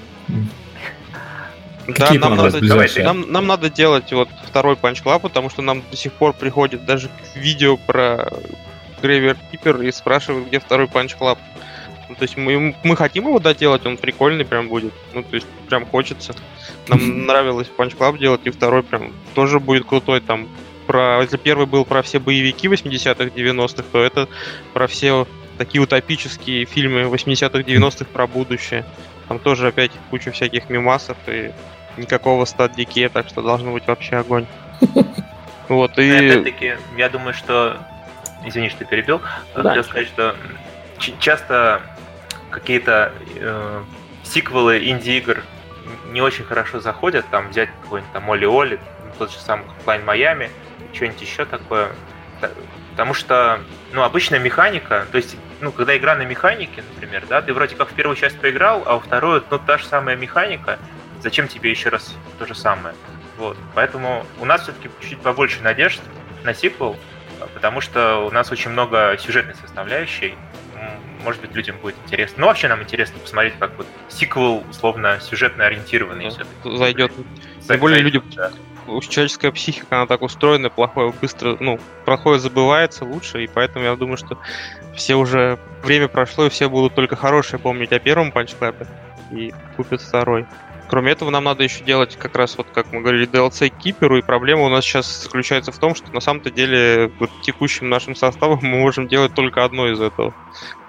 М. Да, Какие нам надо, ближайшие? нам, нам надо делать вот второй Punch Club, потому что нам до сих пор приходит даже видео про Graveyard Keeper и спрашивают, где второй Punch Club. Ну, то есть мы, мы хотим его доделать, он прикольный прям будет. Ну, то есть прям хочется. Нам *laughs* нравилось Punch Club делать, и второй прям тоже будет крутой. Там про, если первый был про все боевики 80-х, 90-х, то это про все такие утопические фильмы 80-х, 90-х про будущее. Там тоже опять куча всяких мемасов и никакого стат дикея, так что должно быть вообще огонь. *laughs* Вот, Но и... Опять-таки, я думаю, что... Извини, что перебил. Да, Хотел сказать, что часто какие-то э, сиквелы инди-игр не очень хорошо заходят. Там взять какой-нибудь там Оли-Оли, тот же самый Hotline Miami, что-нибудь еще такое. Та- Потому что, ну, обычная механика, то есть, ну, когда игра на механике, например, да, ты вроде как в первую часть поиграл, а во вторую, ну, та же самая механика, зачем тебе еще раз то же самое? Вот. Поэтому у нас все-таки чуть побольше надежд на сиквел, потому что у нас очень много сюжетной составляющей. Может быть, людям будет интересно. Ну, вообще нам интересно посмотреть, как вот сиквел, условно, сюжетно ориентированный Да, все-таки. зайдет. За- более люди- да. Человеческая психика, она так устроена, плохое быстро, ну, плохое забывается лучше, и поэтому я думаю, что все уже время прошло, и все будут только хорошее помнить о первом панчклэпе и купят второй. Кроме этого, нам надо еще делать как раз вот, как мы говорили, DLC Киперу, и проблема у нас сейчас заключается в том, что на самом-то деле вот текущим нашим составом *laughs* мы можем делать только одно из этого.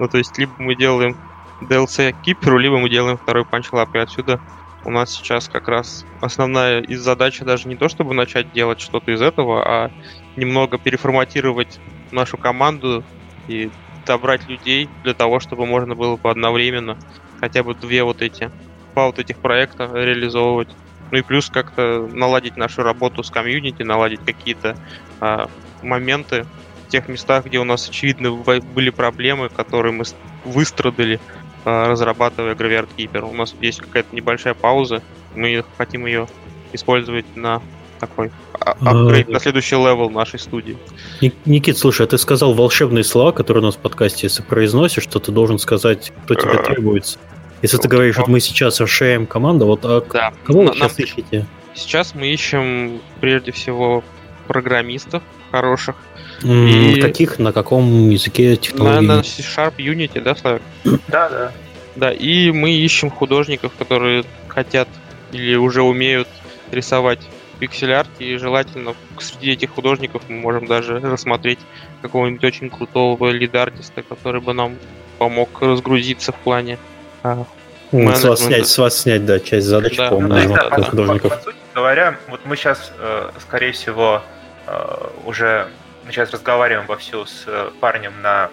Ну, то есть, либо мы делаем DLC Киперу, либо мы делаем второй панчлап, и отсюда у нас сейчас как раз основная из задачи даже не то, чтобы начать делать что-то из этого, а немного переформатировать нашу команду и добрать людей для того, чтобы можно было бы одновременно хотя бы две вот эти, два вот этих проекта реализовывать. Ну и плюс как-то наладить нашу работу с комьюнити, наладить какие-то а, моменты в тех местах, где у нас очевидно были проблемы, которые мы выстрадали, разрабатывая Graveyard Keeper. У нас есть какая-то небольшая пауза, мы хотим ее использовать на такой а- апгрейд, на следующий level нашей студии. Ник- Никит, слушай, а ты сказал волшебные слова, которые у нас в подкасте, если произносишь, что ты должен сказать, кто тебе Э. требуется. Если ты говоришь, вот мы сейчас расширяем команду, вот а Да. кого вы сейчас ищете? Сейчас мы ищем прежде всего программистов хороших. М, И- Каких, на каком языке На, технологий? на C-Sharp Unity, да, Славик? Да, да. Да, и мы ищем художников, которые хотят или уже умеют рисовать пиксель-арт, и желательно среди этих художников мы можем даже рассмотреть какого-нибудь очень крутого лид-артиста, который бы нам помог разгрузиться в плане а, С вас снять, с вас снять, да, часть задач, Да. по-моему, да, по- художников. По, по сути говоря, вот мы сейчас, э, скорее всего, э, уже мы сейчас разговариваем вовсю с э, парнем на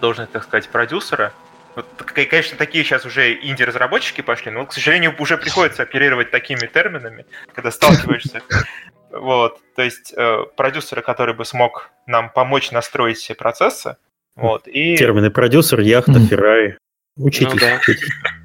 должность, так сказать, продюсера. Вот, конечно, такие сейчас уже инди-разработчики пошли, но, к сожалению, уже приходится оперировать такими терминами, когда сталкиваешься. *laughs* Вот, то есть э, продюсера, который бы смог нам помочь настроить все процессы. Вот, и... Термины продюсер, яхта. Феррари. Учитесь. Ну да. *laughs* *laughs*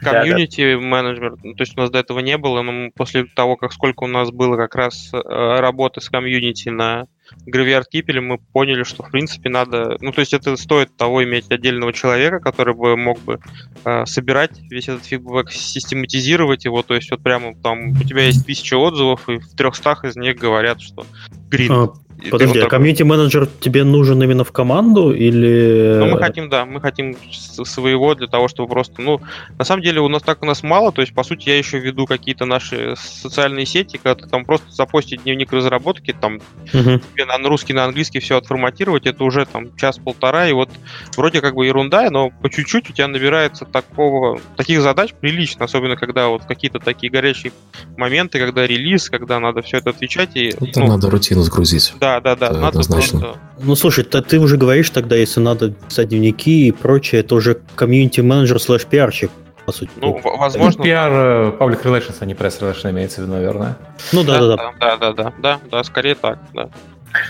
комьюнити менеджмент, ну, то есть у нас до этого не было, но после того, как сколько у нас было как раз э, работы с комьюнити на Graveyard Keeper, мы поняли, что в принципе надо, ну то есть это стоит того иметь отдельного человека, который бы мог бы э, собирать весь этот фидбэк, систематизировать его, то есть вот прямо там у тебя есть тысяча отзывов, и в трехстах из них говорят, что грин. А, Подожди, а комьюнити-менеджер тебе нужен именно в команду или... Ну, мы хотим, да, мы хотим своего для того, чтобы просто, ну, на самом деле у нас так у нас мало, то есть, по сути, я еще веду какие-то наши социальные сети, когда ты там просто запостить дневник разработки, там, uh на русский, на английский все отформатировать, это уже там час-полтора, и вот вроде как бы ерунда, но по чуть-чуть у тебя набирается такого, таких задач прилично, особенно когда вот какие-то такие горячие моменты, когда релиз, когда надо все это отвечать. И, это ну, надо рутину сгрузить. Да, да, да. надо однозначно. Просто... Ну, слушай, ты, ты уже говоришь тогда, если надо писать дневники и прочее, это уже комьюнити-менеджер слэш пиарщик, по сути. Ну, возможно... Пиар, э, public relations, а не press relations имеется в виду, наверное. Ну, да, да, да. Да, да, да, да, да, скорее так, да.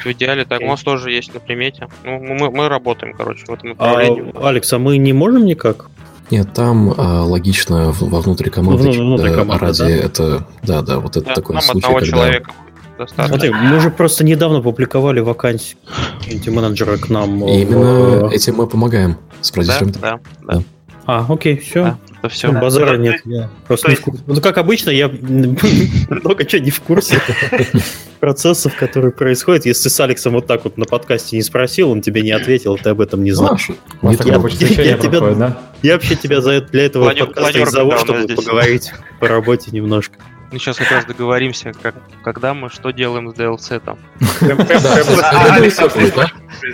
В идеале так, у нас тоже есть на примете. Ну, мы, мы работаем, короче, в этом направлении. А, Алекс, а мы не можем никак? Нет, там а, логично во внутри команды, ну, внутри команды ради да? это, да, да, вот это да, такой случай, одного когда... человека достаточно. Смотри, мы же просто недавно публиковали вакансию менеджера к нам. И именно этим мы помогаем с продюсером. Да, да, да. А, окей, все. Да, это все. Ну, базара нет. Я просто не в курсе. Ну, как обычно, я *laughs* много чего не в курсе *laughs* процессов, которые происходят. Если с Алексом вот так вот на подкасте не спросил, он тебе не ответил, ты об этом не знаешь. Я *laughs* вообще тебя для этого подкаста и зову, чтобы поговорить по работе немножко. Мы сейчас как раз договоримся, как, когда мы что делаем с DLC там.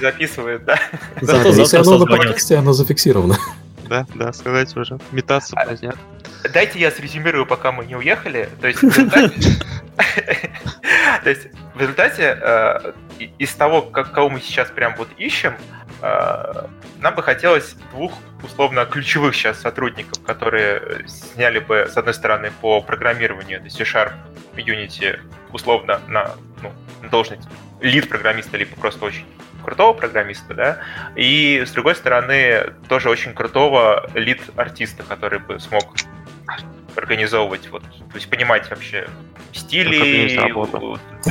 Записывает, да? Зато завтра оно на подкасте, оно зафиксировано да, да, сказать уже. Метаться а, поздняк. Дайте я срезюмирую, пока мы не уехали. То есть в результате, *laughs* то есть, в результате э, из того, как, кого мы сейчас прям вот ищем, нам бы хотелось двух условно ключевых сейчас сотрудников, которые сняли бы, с одной стороны, по программированию, это C-Sharp, Unity, условно на ну, должность лид-программиста, либо просто очень крутого программиста, да, и с другой стороны тоже очень крутого лид-артиста, который бы смог организовывать, вот, то есть понимать вообще стили,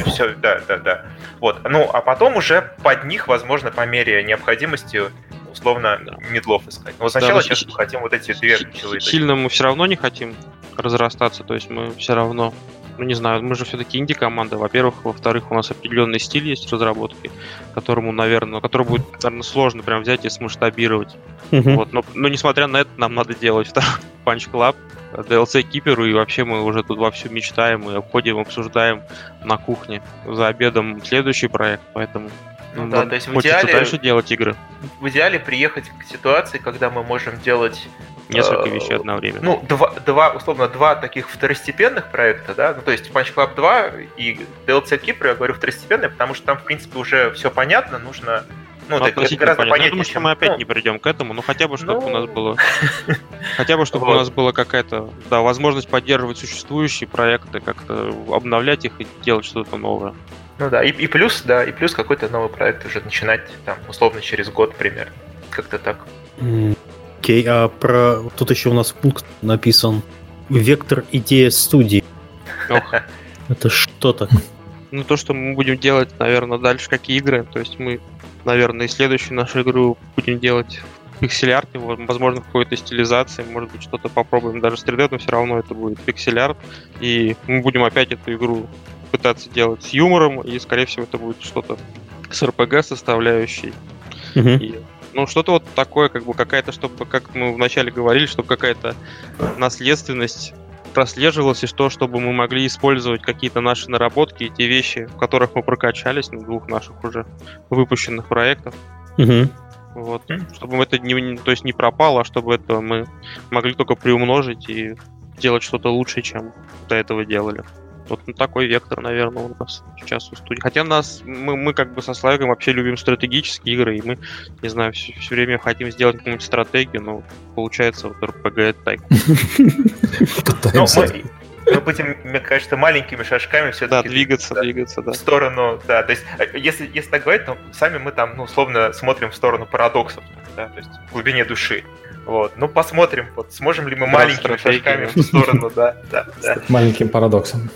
все, да, да, да. Вот, ну, а потом уже под них, возможно, по мере необходимости условно да. медлов искать. Но сначала да, сейчас мы хотим вот эти две ключевые. Сильно мы все равно не хотим разрастаться, то есть мы все равно ну не знаю, мы же все-таки инди-команда, во-первых, во-вторых, у нас определенный стиль есть разработки, которому, наверное, который будет, наверное, сложно прям взять и смасштабировать. Uh-huh. Вот, но, но несмотря на это, нам надо делать второй *laughs* Punch Club, DLC Киперу, и вообще мы уже тут вовсю мечтаем и обходим, обсуждаем на кухне за обедом следующий проект, поэтому ну, да, то есть в идеале, дальше делать игры. В идеале приехать к ситуации, когда мы можем делать Несколько э, вещей одновременно. Ну, два, два, условно, два таких второстепенных проекта, да, ну, то есть Punch Club 2 и DLC Keeper, я говорю второстепенные, потому что там, в принципе, уже все понятно, нужно ну, ну это гораздо понятно. Я думаю, что мы опять ну, не придем к этому, но хотя бы, чтобы ну... у нас было... *laughs* Хотя бы, чтобы вот. у нас была какая-то, да, возможность поддерживать существующие проекты, как-то обновлять их и делать что-то новое. Ну да, и, и плюс, да, и плюс какой-то новый проект уже начинать, там, условно, через год примерно. Как-то так. Окей, а про... Тут еще у нас пункт написан. Вектор идея студии. Ох. *laughs* Это что так? Ну, то, что мы будем делать, наверное, дальше, как игры. То есть мы, наверное, и следующую нашу игру будем делать в пиксель-арте, возможно, в какой-то стилизации, может быть, что-то попробуем даже с 3D, но все равно это будет пиксель-арт. И мы будем опять эту игру пытаться делать с юмором, и, скорее всего, это будет что-то с RPG составляющей. Uh-huh. И ну, что-то вот такое, как бы какая-то, чтобы, как мы вначале говорили, чтобы какая-то наследственность прослеживалась, и что, чтобы мы могли использовать какие-то наши наработки и те вещи, в которых мы прокачались на двух наших уже выпущенных проектах. Угу. Вот. Чтобы это не, то есть не пропало, а чтобы это мы могли только приумножить и делать что-то лучше, чем до этого делали. Вот ну, такой вектор, наверное, у нас сейчас у студии. Хотя нас, мы, мы как бы со Славиком вообще любим стратегические игры, и мы, не знаю, все, все время хотим сделать какую-нибудь стратегию, но получается вот RPG тайк. Ну, мы будем, мне кажется, маленькими шажками все-таки... Да, двигаться, двигаться, да. В сторону, да, то есть, э, если, если так говорить, то сами мы там, ну, условно, смотрим в сторону парадоксов, да, то есть в глубине души. Вот. Ну, посмотрим, вот, сможем ли мы да, маленькими шажками в сторону, да, да, да. Маленьким парадоксом.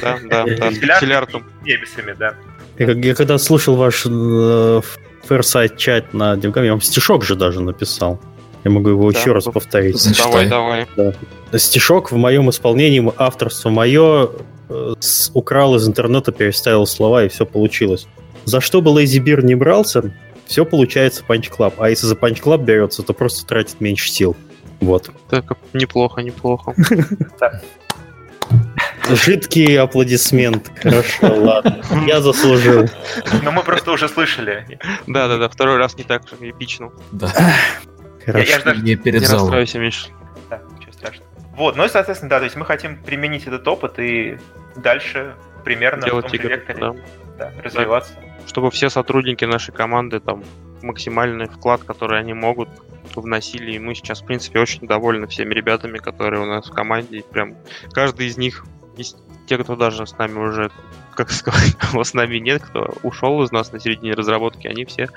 Да, да, да. Стиляртом. Немесами, да. Я когда слушал ваш э, Фэрсайт чат на Димкам, я вам стишок же даже написал. Я могу его да, еще раз повторить. Давай, давай. Да. Стишок в моем исполнении, авторство мое, э, украл из интернета, переставил слова, и все получилось. за что бы LazyBear не брался, все получается Punch Club. А если за Punch Club берется, то просто тратит меньше сил. Вот. Так, неплохо, неплохо. *laughs* Жидкий аплодисмент. Хорошо, ладно. Я заслужил. Но мы просто уже слышали. Да-да-да, второй раз не так эпично. Да. Хорошо. Я ж даже- Не перед Не залом. расстраивайся, Миш. Да, ничего страшного. Вот, ну и, соответственно, да, то есть мы хотим применить этот опыт и дальше примерно в Делать том же игры, векторе да. да, развиваться. Чтобы все сотрудники нашей команды там максимальный вклад, который они могут, вносили. И мы сейчас, в принципе, очень довольны всеми ребятами, которые у нас в команде. И прям каждый из них, те, кто даже с нами уже, как *laughs* сказать, его с нами нет, кто ушел из нас на середине разработки, они все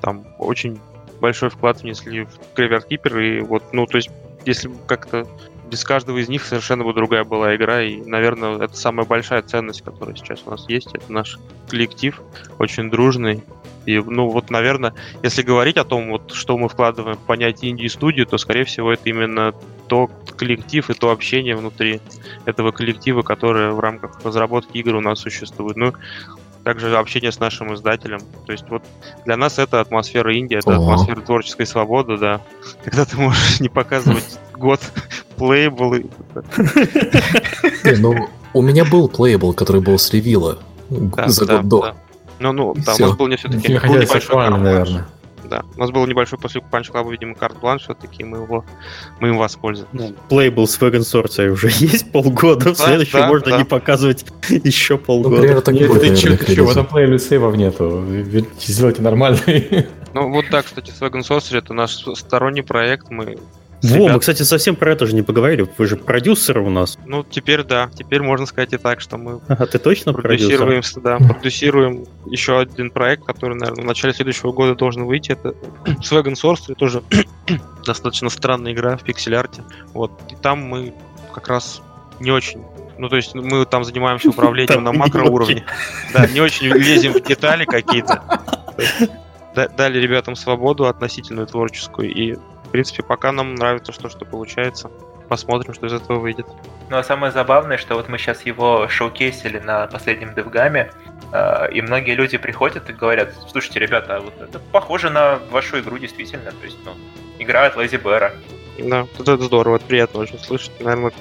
там очень большой вклад внесли в Graveyard Keeper. И вот, ну, то есть, если как-то без каждого из них совершенно бы другая была игра. И, наверное, это самая большая ценность, которая сейчас у нас есть. Это наш коллектив, очень дружный. И, ну, вот, наверное, если говорить о том, вот, что мы вкладываем в понятие инди-студию, то, скорее всего, это именно то коллектив и то общение внутри этого коллектива, которое в рамках разработки игр у нас существует. Ну, также общение с нашим издателем. То есть вот для нас это атмосфера Индии, это Ого. атмосфера творческой свободы, да. Когда ты можешь не показывать год плейбл. Ну, у меня был плейбл, который был с ревила за год до. Ну, ну, да, у нас был не все-таки небольшой наверное. Да, у нас был небольшой после Punch Club, видимо, карт-бланш, все-таки мы его, мы им воспользовались. Ну, Плейбл с Wagon Sorcery уже *laughs* есть полгода, в Да, следующем да, можно да. не показывать *laughs* еще Ну, полгода. примерно так Нет, будет, ты наверное, чё, ты в релиза. этом плеере сейвов нету. Сделайте нормальный. *laughs* Ну, вот да, кстати, Swagon Sorcery это наш сторонний проект, мы Во, мы, ребят- кстати, совсем про это же не поговорили. Вы же продюсеры у нас. Ну, теперь да, теперь можно сказать и так, что мы *laughs* А ты точно продюсер? продюсируем, да, продюсируем еще один проект, который, наверное, в начале следующего года должен выйти. Это *clears throat* Swagon Sorcery, тоже *clears throat* достаточно странная игра в пиксель-арте. Вот, и там мы как раз не очень ну, то есть мы там занимаемся управлением *laughs* Там на не макроуровне. *laughs* Да, не очень лезем в детали какие-то. Дали ребятам свободу относительную творческую. И, в принципе, пока нам нравится, что, что получается. Посмотрим, что из этого выйдет. Ну а самое забавное, что вот мы сейчас его шоукейсили на последнем девгаме, э, и многие люди приходят и говорят, слушайте, ребята, а вот это похоже на вашу игру действительно, то есть, ну, игра от Лэзи Бэра. Да, это, это здорово, это приятно очень слышать. Наверное,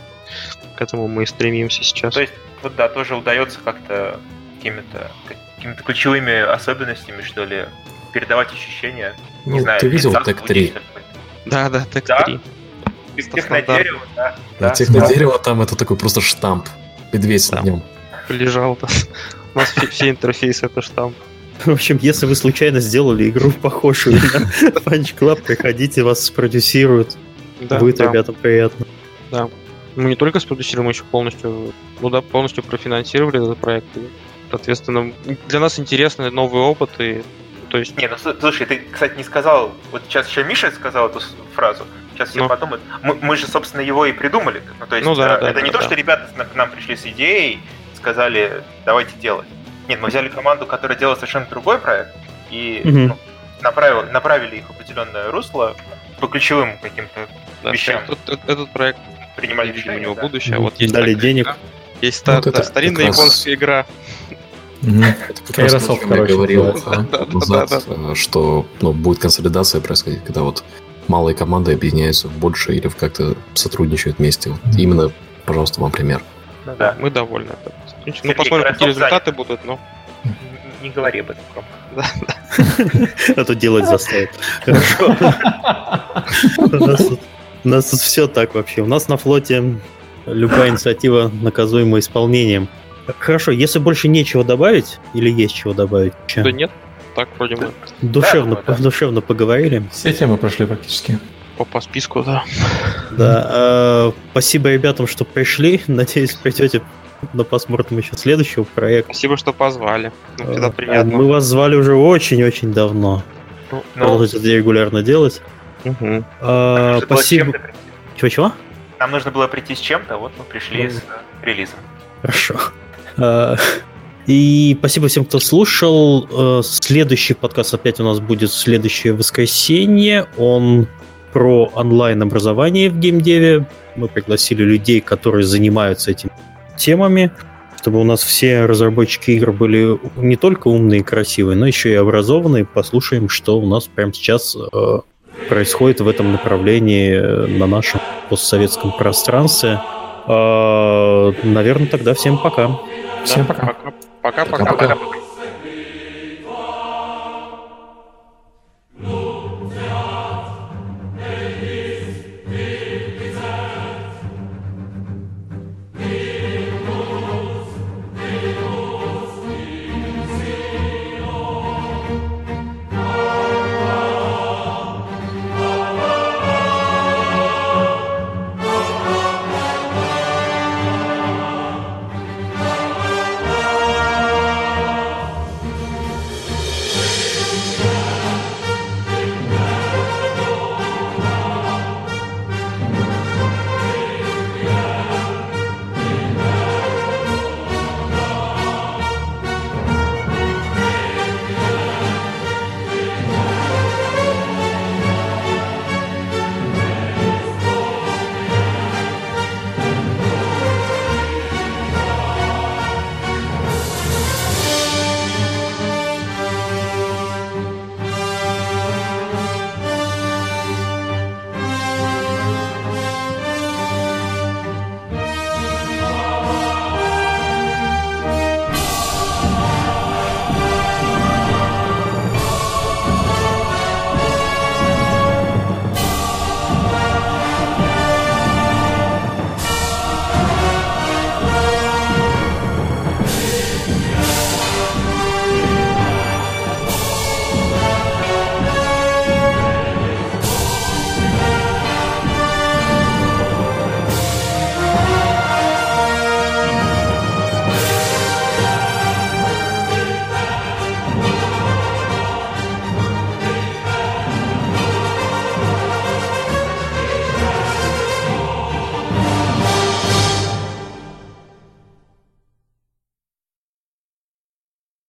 к этому мы и стремимся сейчас. То есть, вот да, тоже удается как-то какими-то какими-то ключевыми особенностями, что ли, передавать ощущения. Не Ну, знаю, ты видел звуки, 3? Да, да, так Да. 3. Технодерево, да. Да, да. технодерево там это такой просто штамп. Медведь Да. на нем. Лежал там. У нас все, все интерфейсы это штамп. В общем, если вы случайно сделали игру похожую на Punch Club, приходите, вас спродюсируют. Да, Будет да. ребятам приятно. Мы не только спродюсируем, мы еще полностью, ну да, полностью профинансировали этот проект. И, соответственно, для нас интересный новый опыт. То есть, Не, ну слушай, ты, кстати, не сказал, вот сейчас еще Миша сказал эту фразу, сейчас все Ну. подумают, мы, мы же, собственно, его и придумали. Ну, то есть, Ну да, да, это да, не то, да. что ребята к нам пришли с идеей, сказали, давайте делать. Нет, мы взяли команду, которая делала совершенно другой проект, и Мгм. ну, направил- направили их в определенное русло по ключевым каким-то да, вещам. этот, этот- проект принимали видим у него да. будущее. А вот есть Дали такая денег. игра, Есть ста- Вот это да, старинная раз- японская игра. Я короче, говорил назад, э, что ну, будет консолидация происходить, когда вот малые команды объединяются в больше или в как-то сотрудничают вместе. Именно, пожалуйста, вам пример. Да. Мы довольны. Ну, посмотрим, какие результаты будут, но Не говори об этом. Ром. *laughs* А то делать заставит. Хорошо. У нас тут- у нас тут все так вообще. У нас на флоте любая инициатива наказуема исполнением. Хорошо, если больше нечего добавить, или есть чего добавить? Чё? да нет. Так, вроде мы Душевно, Да, да. душевно поговорили. Все темы прошли практически. по, по списку, да. Да, э, спасибо ребятам, что пришли. Надеюсь, придете на посмотрим еще следующего проекта. Спасибо, что позвали. Ну, всегда Э, приятно. Мы вас звали уже очень-очень давно. Ну, Продолжите это регулярно делать. Мгм. А, спасибо. Чего-чего? Нам нужно было прийти с чем-то, вот мы пришли Ну. с э, релизом. Хорошо. А, И спасибо всем, кто слушал. Э, Следующий подкаст опять у нас будет следующее воскресенье. Он про онлайн-образование в геймдеве. Мы пригласили людей, которые занимаются этими темами. чтобы у нас все разработчики игр были не только умные и красивые, но еще и образованные. Послушаем, что у нас прямо сейчас э, происходит в этом направлении э, на нашем постсоветском пространстве. Э, наверное, тогда всем пока. Всем пока. Пока-пока.